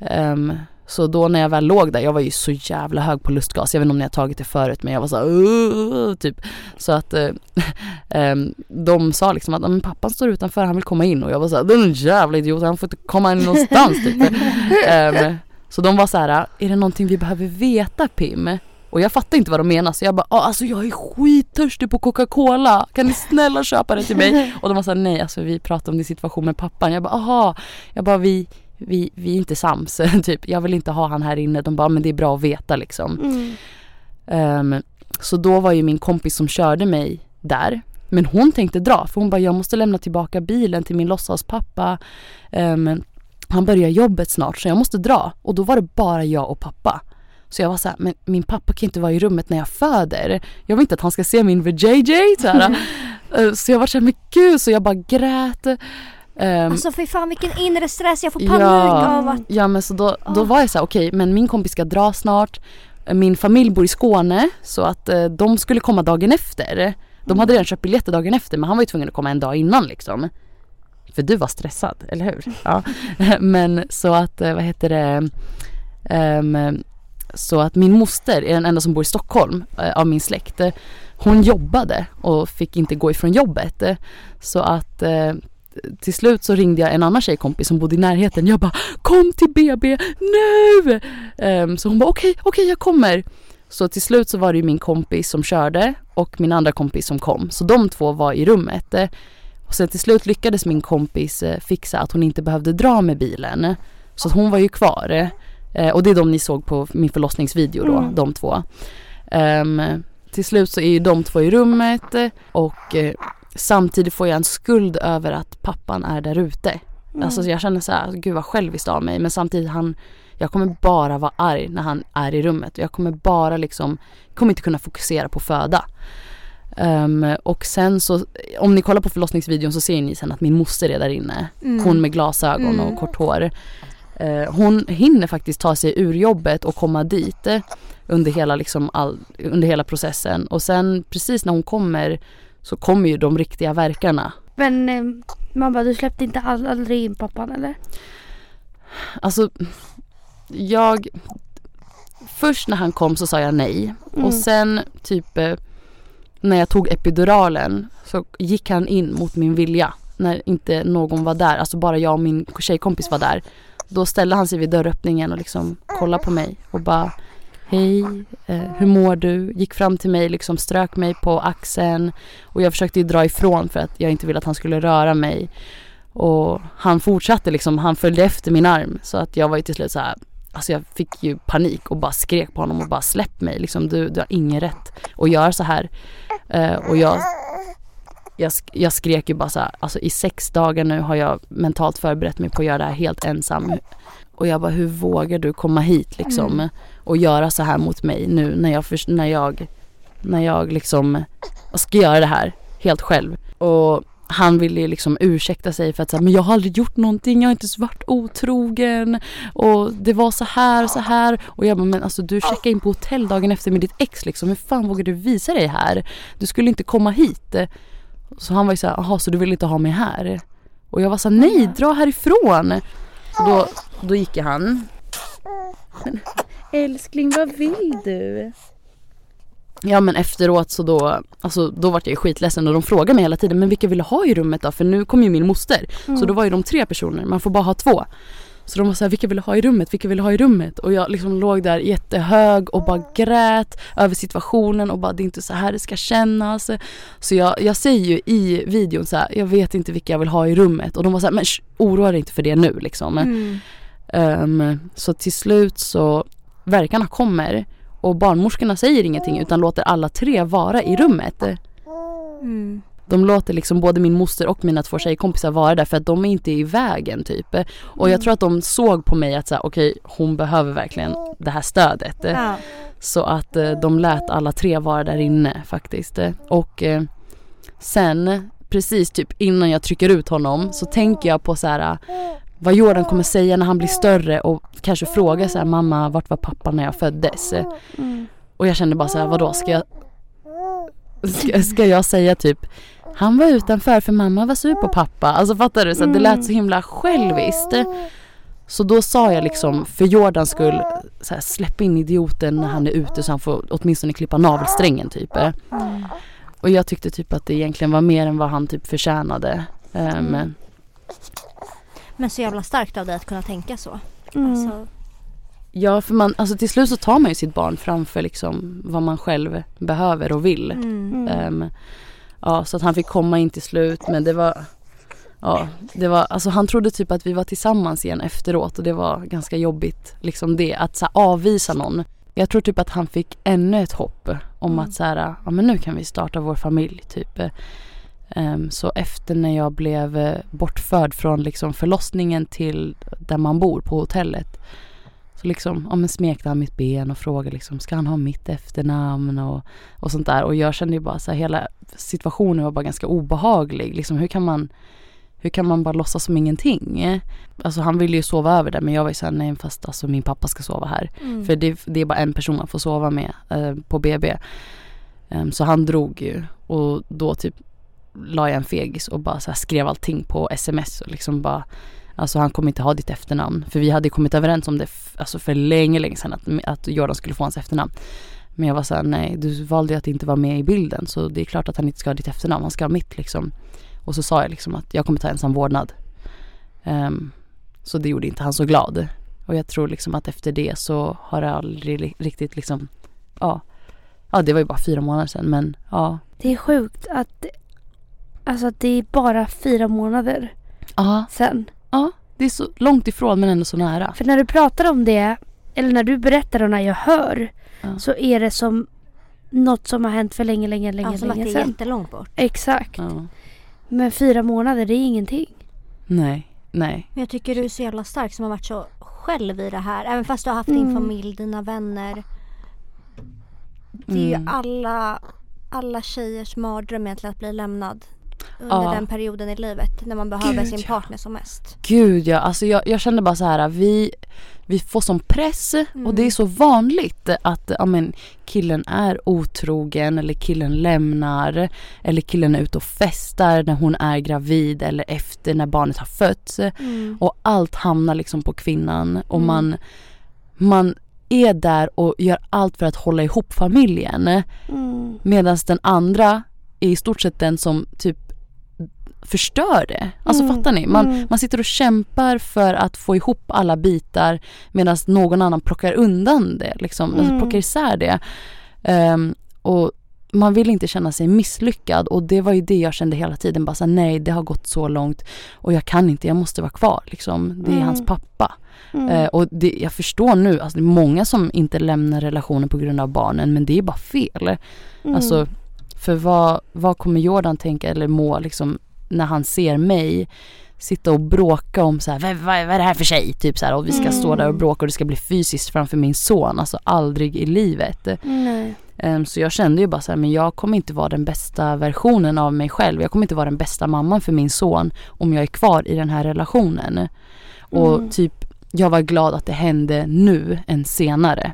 S1: Ehm, så då när jag väl låg där, jag var ju så jävla hög på lustgas. Jag vet inte om ni har tagit det förut men jag var så typ. Så att eh, ehm, de sa liksom att men pappan står utanför, han vill komma in. Och jag var så här, den jävla idiot, han får inte komma in någonstans typ. Ehm, så de var så här, är det någonting vi behöver veta Pim? Och jag fattade inte vad de menade så jag bara, "Ah, alltså jag är skittörstig på Coca-Cola, kan ni snälla köpa det till mig? Och de var såhär, nej alltså vi pratar om din situation med pappan. Jag bara, aha, jag bara vi, vi, vi är inte sams, typ. Jag vill inte ha han här inne. De bara, men det är bra att veta liksom.
S2: Mm.
S1: Ehm, så då var ju min kompis som körde mig där. Men hon tänkte dra för hon bara jag måste lämna tillbaka bilen till min låtsaspappa. Um, han börjar jobbet snart så jag måste dra. Och då var det bara jag och pappa. Så jag var så här, men min pappa kan inte vara i rummet när jag föder. Jag vill inte att han ska se min VJJ. Så, här. Eh, så jag var så här, men gud, så jag bara grät. Ehm,
S3: Alltså fy fan vilken inre stress, jag får panik av att...
S1: Ja men så då, då
S3: Ah.
S1: var jag så här: okej men min kompis ska dra snart. Min familj bor i Skåne så att eh, de skulle komma dagen efter. De hade redan köpt biljetter dagen efter men han var ju tvungen att komma en dag innan liksom. För du var stressad, eller hur? Ja. men så att, eh, vad heter det? Ehm, så att min moster är den enda som bor i Stockholm eh, av min släkt. Hon jobbade och fick inte gå ifrån jobbet. Så att eh, till slut så ringde jag en annan tjejkompis som bodde i närheten. Jag bara kom till BB nu! Um, så hon bara okej, okay, okej okay, jag kommer. Så till slut så var det ju min kompis som körde och min andra kompis som kom. Så de två var i rummet. Och sen till slut lyckades min kompis eh, fixa att hon inte behövde dra med bilen. Så hon var ju kvar. Eh, och det är de ni såg på min förlossningsvideo då, mm. de två. Um, till slut så är ju de två i rummet och eh, samtidigt får jag en skuld över att pappan är där ute. Mm. Alltså jag känner så här, gud vad själviskt av mig men samtidigt han jag kommer bara vara arg när han är i rummet. Jag kommer bara liksom, kommer inte kunna fokusera på föda. Um, och sen så, om ni kollar på förlossningsvideon så ser ni sen att min moster är där inne. Mm. Hon med glasögon mm. och kort hår. Uh, hon hinner faktiskt ta sig ur jobbet och komma dit under hela, liksom all, under hela processen. Och sen precis när hon kommer så kommer ju de riktiga verkarna.
S2: Men eh, mamma, du släppte inte all, aldrig in pappan eller?
S1: Alltså, jag... Först när han kom så sa jag nej. Mm. Och sen typ eh, när jag tog epiduralen så gick han in mot min vilja. När inte någon var där, alltså bara jag och min tjejkompis var där. Då ställde han sig vid dörröppningen och liksom kollade på mig och bara Hej, eh, hur mår du? Gick fram till mig, liksom strök mig på axeln och jag försökte ju dra ifrån för att jag inte ville att han skulle röra mig. Och han fortsatte liksom, han följde efter min arm så att jag var ju till slut så här, Alltså jag fick ju panik och bara skrek på honom och bara släpp mig liksom, du, du har ingen rätt att göra så här. Eh, och jag, jag, jag skrek ju bara så här, alltså i sex dagar nu har jag mentalt förberett mig på att göra det här helt ensam. Och jag bara, hur vågar du komma hit liksom mm. och göra så här mot mig nu när jag, när jag, när jag liksom ska göra det här helt själv. Och han ville ju liksom ursäkta sig för att säga, men jag har aldrig gjort någonting, jag har inte varit otrogen och det var så här och så här och jag bara, men alltså du checkade in på hotell dagen efter med ditt ex liksom, hur fan vågar du visa dig här? Du skulle inte komma hit. Så han var ju såhär, jaha så du vill inte ha mig här? Och jag var såhär, nej dra härifrån! Så då, då gick han. Men älskling vad vill du? Ja men efteråt så då, alltså då var jag ju skitledsen och de frågade mig hela tiden men vilka vill du ha i rummet då? För nu kom ju min moster. Mm. Så då var ju de tre personer, man får bara ha två. Så de var såhär, vilka vill du ha i rummet? Vilka vill du ha i rummet? Och jag liksom låg där jättehög och bara grät över situationen och bara det är inte så här det ska kännas. Så jag, jag säger ju i videon så här, jag vet inte vilka jag vill ha i rummet. Och de var såhär, men sh, oroa dig inte för det nu liksom. Mm. Um, så till slut så, verkarna kommer och barnmorskorna säger ingenting utan låter alla tre vara i rummet. Mm. De låter liksom både min moster och mina två tjejkompisar vara där för att de är inte i vägen typ. Och jag mm. tror att de såg på mig att säga okej hon behöver verkligen det här stödet. Ja. Så att eh, de lät alla tre vara där inne faktiskt. Och eh, sen precis typ innan jag trycker ut honom så tänker jag på så här vad Jordan kommer säga när han blir större och kanske fråga så här, mamma vart var pappa när jag föddes? Mm. Och jag kände bara så här, vadå ska jag ska, ska jag säga typ han var utanför för mamma var sur på pappa. Alltså fattar du? Så det lät så himla själviskt. Så då sa jag liksom för Jordans skull, så här, släpp in idioten när han är ute så han får åtminstone klippa navelsträngen typ. Mm. Och jag tyckte typ att det egentligen var mer än vad han typ förtjänade. Um,
S3: men så jävla starkt av dig att kunna tänka så. Mm. Alltså.
S1: Ja, för man, alltså till slut så tar man ju sitt barn framför liksom vad man själv behöver och vill. Mm. Um, ja, så att han fick komma in till slut men det var Ja, det var, alltså han trodde typ att vi var tillsammans igen efteråt och det var ganska jobbigt liksom det, att så här, avvisa någon. Jag tror typ att han fick ännu ett hopp om mm. att så här, ja men nu kan vi starta vår familj typ. Um, så efter när jag blev uh, bortförd från liksom förlossningen till där man bor på hotellet så liksom, ja men smekte han mitt ben och frågade liksom, ska han ha mitt efternamn och, och sånt där. Och jag kände ju bara så här, hela situationen var bara ganska obehaglig. Liksom hur kan man, hur kan man bara låtsas som ingenting? Alltså han ville ju sova över där men jag var ju såhär, nej fast alltså min pappa ska sova här. Mm. För det, det, är bara en person man får sova med uh, på BB. Um, ehm, så han drog ju och då typ la jag en fegis och bara så skrev allting på sms och liksom bara Alltså han kommer inte ha ditt efternamn. För vi hade kommit överens om det alltså för länge, länge sedan att, att Jordan skulle få hans efternamn. Men jag var såhär, nej du valde ju att inte vara med i bilden så det är klart att han inte ska ha ditt efternamn, han ska ha mitt liksom. Och så sa jag liksom att jag kommer ta ensam vårdnad. Um, så det gjorde inte han så glad. Och jag tror liksom att efter det så har det aldrig riktigt liksom, ja. Ja det var ju bara fyra månader sedan men ja.
S2: Det är sjukt att, alltså att det är bara fyra månader
S1: Ja,
S2: sen.
S1: ja. Det är så långt ifrån men ändå så nära.
S2: För när du pratar om det, eller när du berättar och när jag hör,
S1: Ja.
S2: så är det som något som har hänt för länge, länge, länge,
S3: Ja, som att det
S2: länge
S3: är jättelångt bort.
S2: Exakt.
S1: Ja.
S2: Men fyra månader, det är ingenting.
S1: Nej, nej.
S3: Men jag tycker du är så jävla stark som har varit så själv i det här. Även fast du har haft din
S2: Mm.
S3: familj, dina vänner. Det är ju
S1: Mm.
S3: alla, alla tjejers mardröm egentligen att bli lämnad. Under
S1: Ja.
S3: den perioden i livet när man behöver
S1: Gud,
S3: sin
S1: ja.
S3: partner som mest.
S1: Gud ja, alltså jag, jag kände bara så här, vi, vi får sån press och det är så vanligt att ja, men, killen är otrogen eller killen lämnar eller killen är ute och festar när hon är gravid eller efter när barnet har fötts. Och allt hamnar liksom på kvinnan och
S3: Mm.
S1: man, man är där och gör allt för att hålla ihop familjen.
S2: Mm.
S1: Medan den andra är i stort sett den som typ förstör det. Alltså
S2: Mm,
S1: fattar ni? Man,
S2: mm.
S1: man sitter och kämpar för att få ihop alla bitar medan någon annan plockar undan det. Liksom, alltså
S2: Mm.
S1: plockar isär det. Ehm, och man vill inte känna sig misslyckad och det var ju det jag kände hela tiden. Bara så här, nej det har gått så långt och jag kan inte, jag måste vara kvar. Liksom. Det är
S2: Mm.
S1: hans pappa.
S2: Mm.
S1: Eh, och det, jag förstår nu, alltså det är många som inte lämnar relationen på grund av barnen men det är bara fel.
S2: Mm.
S1: Alltså, för vad, vad kommer Jordan tänka eller må liksom när han ser mig sitta och bråka om så här, vad, vad, vad är det här för tjej? Typ så här, och vi ska
S2: Mm.
S1: stå där och bråka och det ska bli fysiskt framför min son. Alltså aldrig i livet. Ehm, så jag kände ju bara så här, men jag kommer inte vara den bästa versionen av mig själv. Jag kommer inte vara den bästa mamman för min son om jag är kvar i den här relationen. Och
S2: Mm.
S1: typ, jag var glad att det hände nu än senare.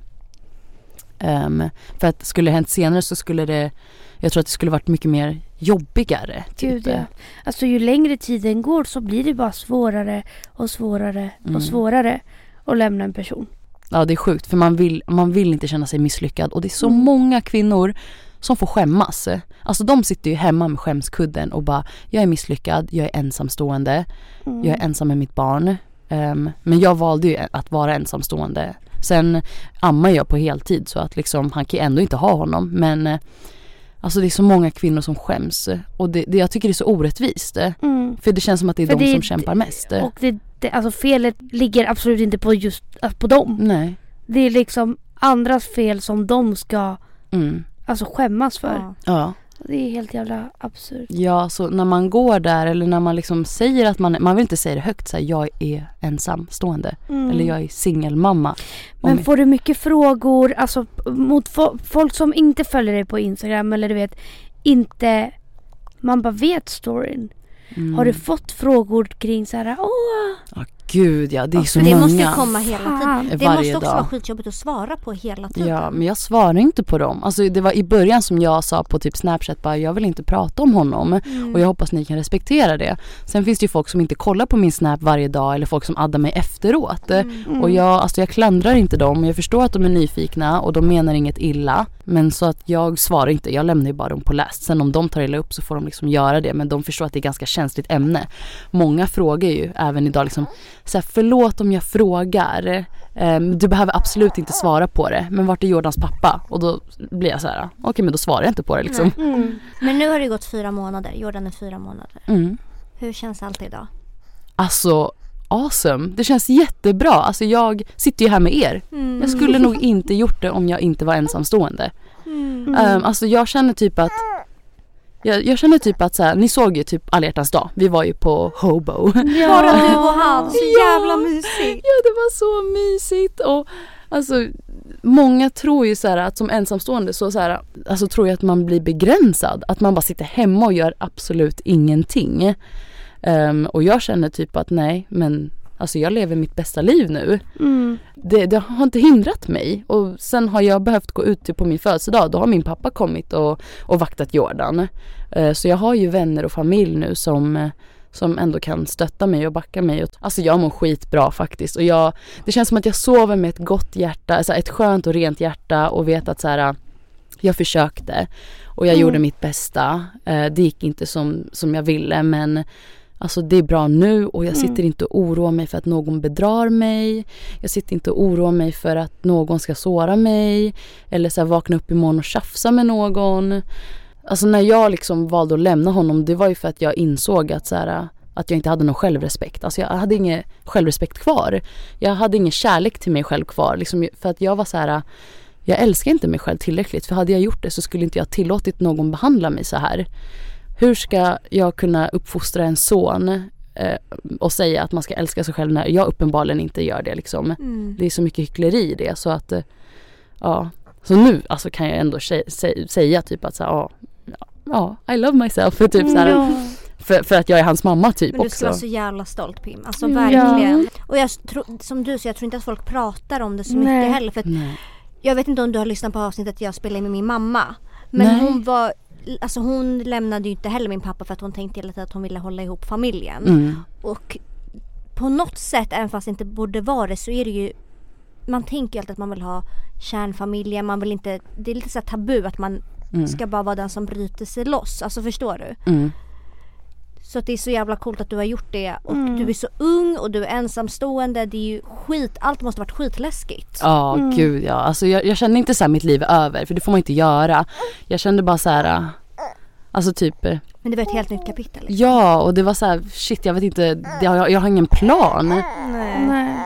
S1: Ehm, för att skulle det hänt senare så skulle det, jag tror att det skulle varit mycket mer jobbigare. Typ.
S2: Gud ja. Alltså ju längre tiden går så blir det bara svårare och svårare
S1: Mm.
S2: och svårare att lämna en person.
S1: Ja det är sjukt för man vill, man vill inte känna sig misslyckad och det är så
S2: Mm.
S1: många kvinnor som får skämmas. Alltså de sitter ju hemma med skämskudden och bara jag är misslyckad, jag är ensamstående,
S2: Mm.
S1: jag är ensam med mitt barn. Ehm, men jag valde ju att vara ensamstående. Sen ammar jag på heltid så att liksom han kan ju ändå inte ha honom men eh, Alltså det är så många kvinnor som skäms och det, det, jag tycker det är så orättvist.
S2: Mm.
S1: För det känns som att det är
S2: För
S1: de
S2: det
S1: som kämpar mest.
S2: Och det, det, alltså felet ligger absolut inte på just alltså på dem.
S1: Nej.
S2: Det är liksom andras fel som de ska
S1: Mm.
S2: alltså skämmas för.
S3: Ja.
S1: Ja.
S2: Det är helt jävla absurt.
S1: Ja, så när man går där eller när man liksom säger att man, man vill inte säga det högt så här, jag är ensamstående
S2: Mm.
S1: eller jag är singelmamma.
S2: Men får du mycket frågor, alltså mot fo- folk som inte följer dig på Instagram eller du vet inte man bara vet storyn.
S1: Mm.
S2: Har du fått frågor kring så här, åh,
S1: Ja, gud ja, det är
S3: Ja,
S1: så
S3: för det
S1: många.
S3: måste ju komma hela tiden. Det
S1: Varje
S3: måste också
S1: dag.
S3: vara skitjobbigt att svara på hela tiden.
S1: Ja, men jag svarar inte på dem. Alltså det var i början som jag sa på typ Snapchat bara jag vill inte prata om honom
S3: Mm.
S1: och jag hoppas ni kan respektera det. Sen finns det ju folk som inte kollar på min Snap varje dag eller folk som addar mig efteråt.
S2: Mm.
S1: Och jag, alltså jag klandrar inte dem. Jag förstår att de är nyfikna och de menar inget illa. Men så att jag svarar inte. Jag lämnar ju bara dem på läst. Sen om de tar illa upp så får de liksom göra det. Men de förstår att det är ett ganska känsligt ämne. Många frågar ju även idag liksom så här, förlåt om jag frågar. Ehm, du behöver absolut inte svara på det. Men vart är Jordans pappa? Och då blir jag så här, okej men då svarar jag inte på det liksom.
S2: Mm.
S3: Men nu har det gått fyra månader. Jordan är fyra månader.
S1: Mm.
S3: Hur känns allt idag?
S1: Alltså awesome. Det känns jättebra. Alltså jag sitter ju här med er.
S3: Mm.
S1: Jag skulle nog inte gjort det om jag inte var ensamstående. Um, alltså jag känner typ att jag, jag känner typ att så här, ni såg ju typ alla hjärtans dag. Vi var ju på Hobo.
S3: Bara du och han, så
S1: Ja.
S3: jävla mysigt.
S1: Ja det var så mysigt och alltså många tror ju så här att som ensamstående så, så här, alltså tror jag att man blir begränsad. Att man bara sitter hemma och gör absolut ingenting. Ehm, och jag känner typ att nej men alltså jag lever mitt bästa liv nu.
S2: Mm.
S1: det, det har inte hindrat mig. Och sen har jag behövt gå ut på min födelsedag. Då har min pappa kommit och, och vaktat Jordan. Eh, Så jag har ju vänner och familj nu som, eh, som ändå kan stötta mig och backa mig. Alltså jag mår skitbra faktiskt och jag, det känns som att jag sover med ett gott hjärta, alltså ett skönt och rent hjärta och vet att så här, jag försökte och jag
S3: Mm.
S1: gjorde mitt bästa. Eh, det gick inte som, som jag ville men Alltså det är bra nu och jag
S3: Mm.
S1: sitter inte och oroar mig för att någon bedrar mig. Jag sitter inte och oroar mig för att någon ska såra mig. Eller så här vakna upp imorgon och tjafsa med någon. Alltså när jag liksom valde att lämna honom det var ju för att jag insåg att så här, att jag inte hade någon självrespekt. Alltså jag hade ingen självrespekt kvar. Jag hade ingen kärlek till mig själv kvar. Liksom för att jag var så här jag älskar inte mig själv tillräckligt för hade jag gjort det så skulle inte jag tillåtit någon behandla mig så här. Hur ska jag kunna uppfostra en son eh, och säga att man ska älska sig själv när jag uppenbarligen inte gör det liksom.
S3: Mm.
S1: Det är så mycket hyckleri i det så att eh, ja. Så nu alltså kan jag ändå sä- sä- säga typ att så här, ja, ja, I love myself för typ så här,
S2: Ja.
S1: för, för att jag är hans mamma typ
S3: Men du ska
S1: också.
S3: vara så jävla stolt Pim. Alltså
S2: Ja.
S3: verkligen. Och jag tror, som du säger, jag tror inte att folk pratar om det så
S2: Nej.
S3: mycket heller. För att
S1: Nej.
S3: jag vet inte om du har lyssnat på avsnittet jag spelade med min mamma. Men
S1: Nej.
S3: hon var Alltså hon lämnade ju inte heller min pappa för att hon tänkte hela tiden att hon ville hålla ihop familjen.
S1: Mm.
S3: Och på något sätt, även fast det inte borde vara det, så är det ju Man tänker ju alltid att man vill ha kärnfamiljen, man vill inte Det är lite så här tabu att man
S1: Mm.
S3: ska bara vara den som bryter sig loss. Alltså förstår du?
S1: Mm.
S3: Så att det är så jävla coolt att du har gjort det och
S2: Mm.
S3: du är så ung och du är ensamstående. Det är ju skit, allt måste varit skitläskigt.
S1: Ja,
S2: Mm.
S1: gud ja. Alltså jag, jag kände inte så här mitt liv är över för det får man inte göra. Jag kände bara så här. Alltså typ äh,
S3: Men det var ett helt nytt kapitel. Liksom.
S1: Ja och det var så här, shit jag vet inte, jag, jag, har ingen plan.
S3: Nej.
S2: Nej.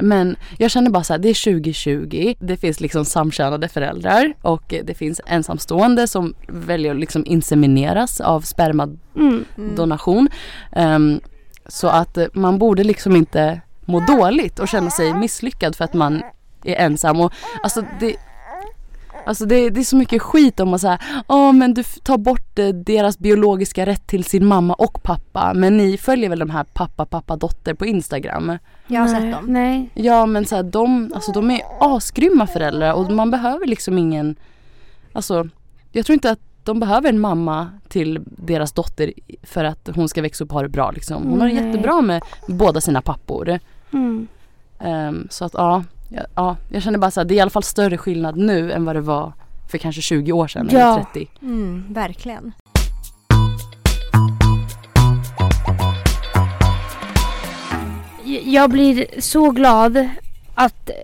S1: Men jag kände bara så här, det är 2020, det finns liksom samkönade föräldrar och det finns ensamstående som väljer att liksom insemineras av spermadonation.
S2: Mm.
S1: Ehm, så att eh, man borde liksom inte må dåligt och känna sig misslyckad för att man är ensam. Och, alltså det, Alltså det, det är så mycket skit om att säga, ja men du tar bort eh, deras biologiska rätt till sin mamma och pappa men ni följer väl de här pappa, pappa, dotter på Instagram?
S3: Jag har
S2: Nej.
S3: sett dem.
S2: Nej.
S1: Ja men så här, de, alltså, de är asgrymma föräldrar och man behöver liksom ingen Alltså jag tror inte att de behöver en mamma till deras dotter för att hon ska växa upp och ha det bra liksom. Hon har det jättebra med båda sina pappor.
S2: Mm.
S1: Ehm, så att ja, ja, ja, jag känner bara så här, det är i alla fall större skillnad nu än vad det var för kanske 20 år sedan
S2: Ja.
S1: eller 30.
S3: Mm, verkligen.
S2: Jag blir så glad att eh,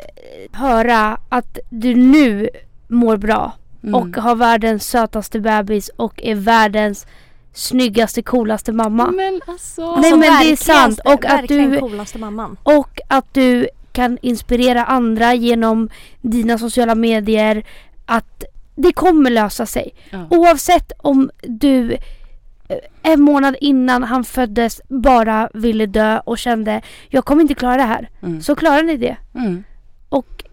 S2: höra att du nu mår bra
S1: Mm.
S2: och har världens sötaste bebis och är världens snyggaste, coolaste mamma.
S1: Men alltså.
S2: Nej,
S3: Alltså,
S2: men det är sant. Och att du-
S3: coolaste mamman.
S2: Och att du kan inspirera andra genom dina sociala medier. Att det kommer lösa sig.
S1: Ja.
S2: Oavsett om du eh, en månad innan han föddes bara ville dö och kände jag kommer inte klara det här.
S1: Mm.
S2: Så klarar ni det.
S1: Mm.
S2: Och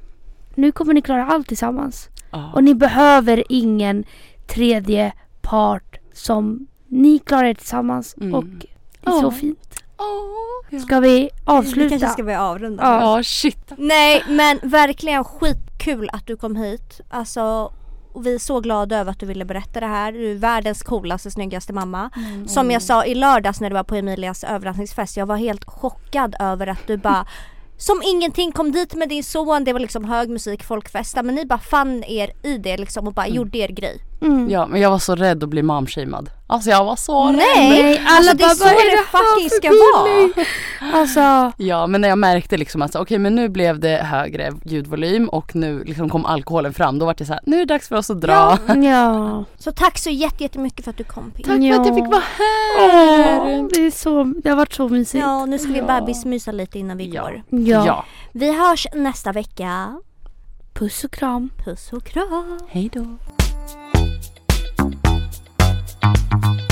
S2: nu kommer ni klara allt tillsammans.
S1: Ja.
S2: Och ni behöver ingen tredje part som ni klarar er tillsammans.
S1: Mm.
S2: Och det är så
S1: Ja.
S2: fint.
S1: Åh.
S2: Ska vi
S3: Vi
S2: avsluta?
S3: kanske ska börja avrunda.
S2: Ja.
S1: Ja shit.
S3: Nej men verkligen skitkul att du kom hit. Alltså vi är så glada över att du ville berätta det här. Du är världens coolaste, snyggaste mamma. Som jag sa i lördags när du var på Emilias överraskningsfest. Jag var helt chockad över att du bara som ingenting kom dit med din son, det var liksom hög musik, folk festade men ni bara fann er i det liksom och bara gjorde er grej.
S2: Mm.
S1: Ja men jag var så rädd att bli momshamed. Alltså jag var så rädd.
S3: Nej!
S2: Nej, alla
S3: alltså det är
S2: bara,
S3: så
S2: "Vad är
S3: det fucking
S2: för
S3: ska vara!
S2: Alltså,
S1: Ja men när jag märkte liksom att så, okej men nu blev det högre ljudvolym och nu liksom kom alkoholen fram. Då var det så här, nu är det dags för oss att dra.
S2: ja.
S3: Så tack så jätte- jättemycket för att du kom Pim.
S1: Tack för att jag fick vara
S2: Åh,
S1: här.
S2: det, är så, det har varit så mysigt.
S3: Ja, nu ska vi
S1: Ja.
S3: bebismysa lite innan vi
S1: Ja.
S3: går.
S2: Ja.
S1: ja.
S3: Vi hörs nästa vecka.
S2: Puss och kram.
S3: Puss och kram.
S1: Hej då. Thank you.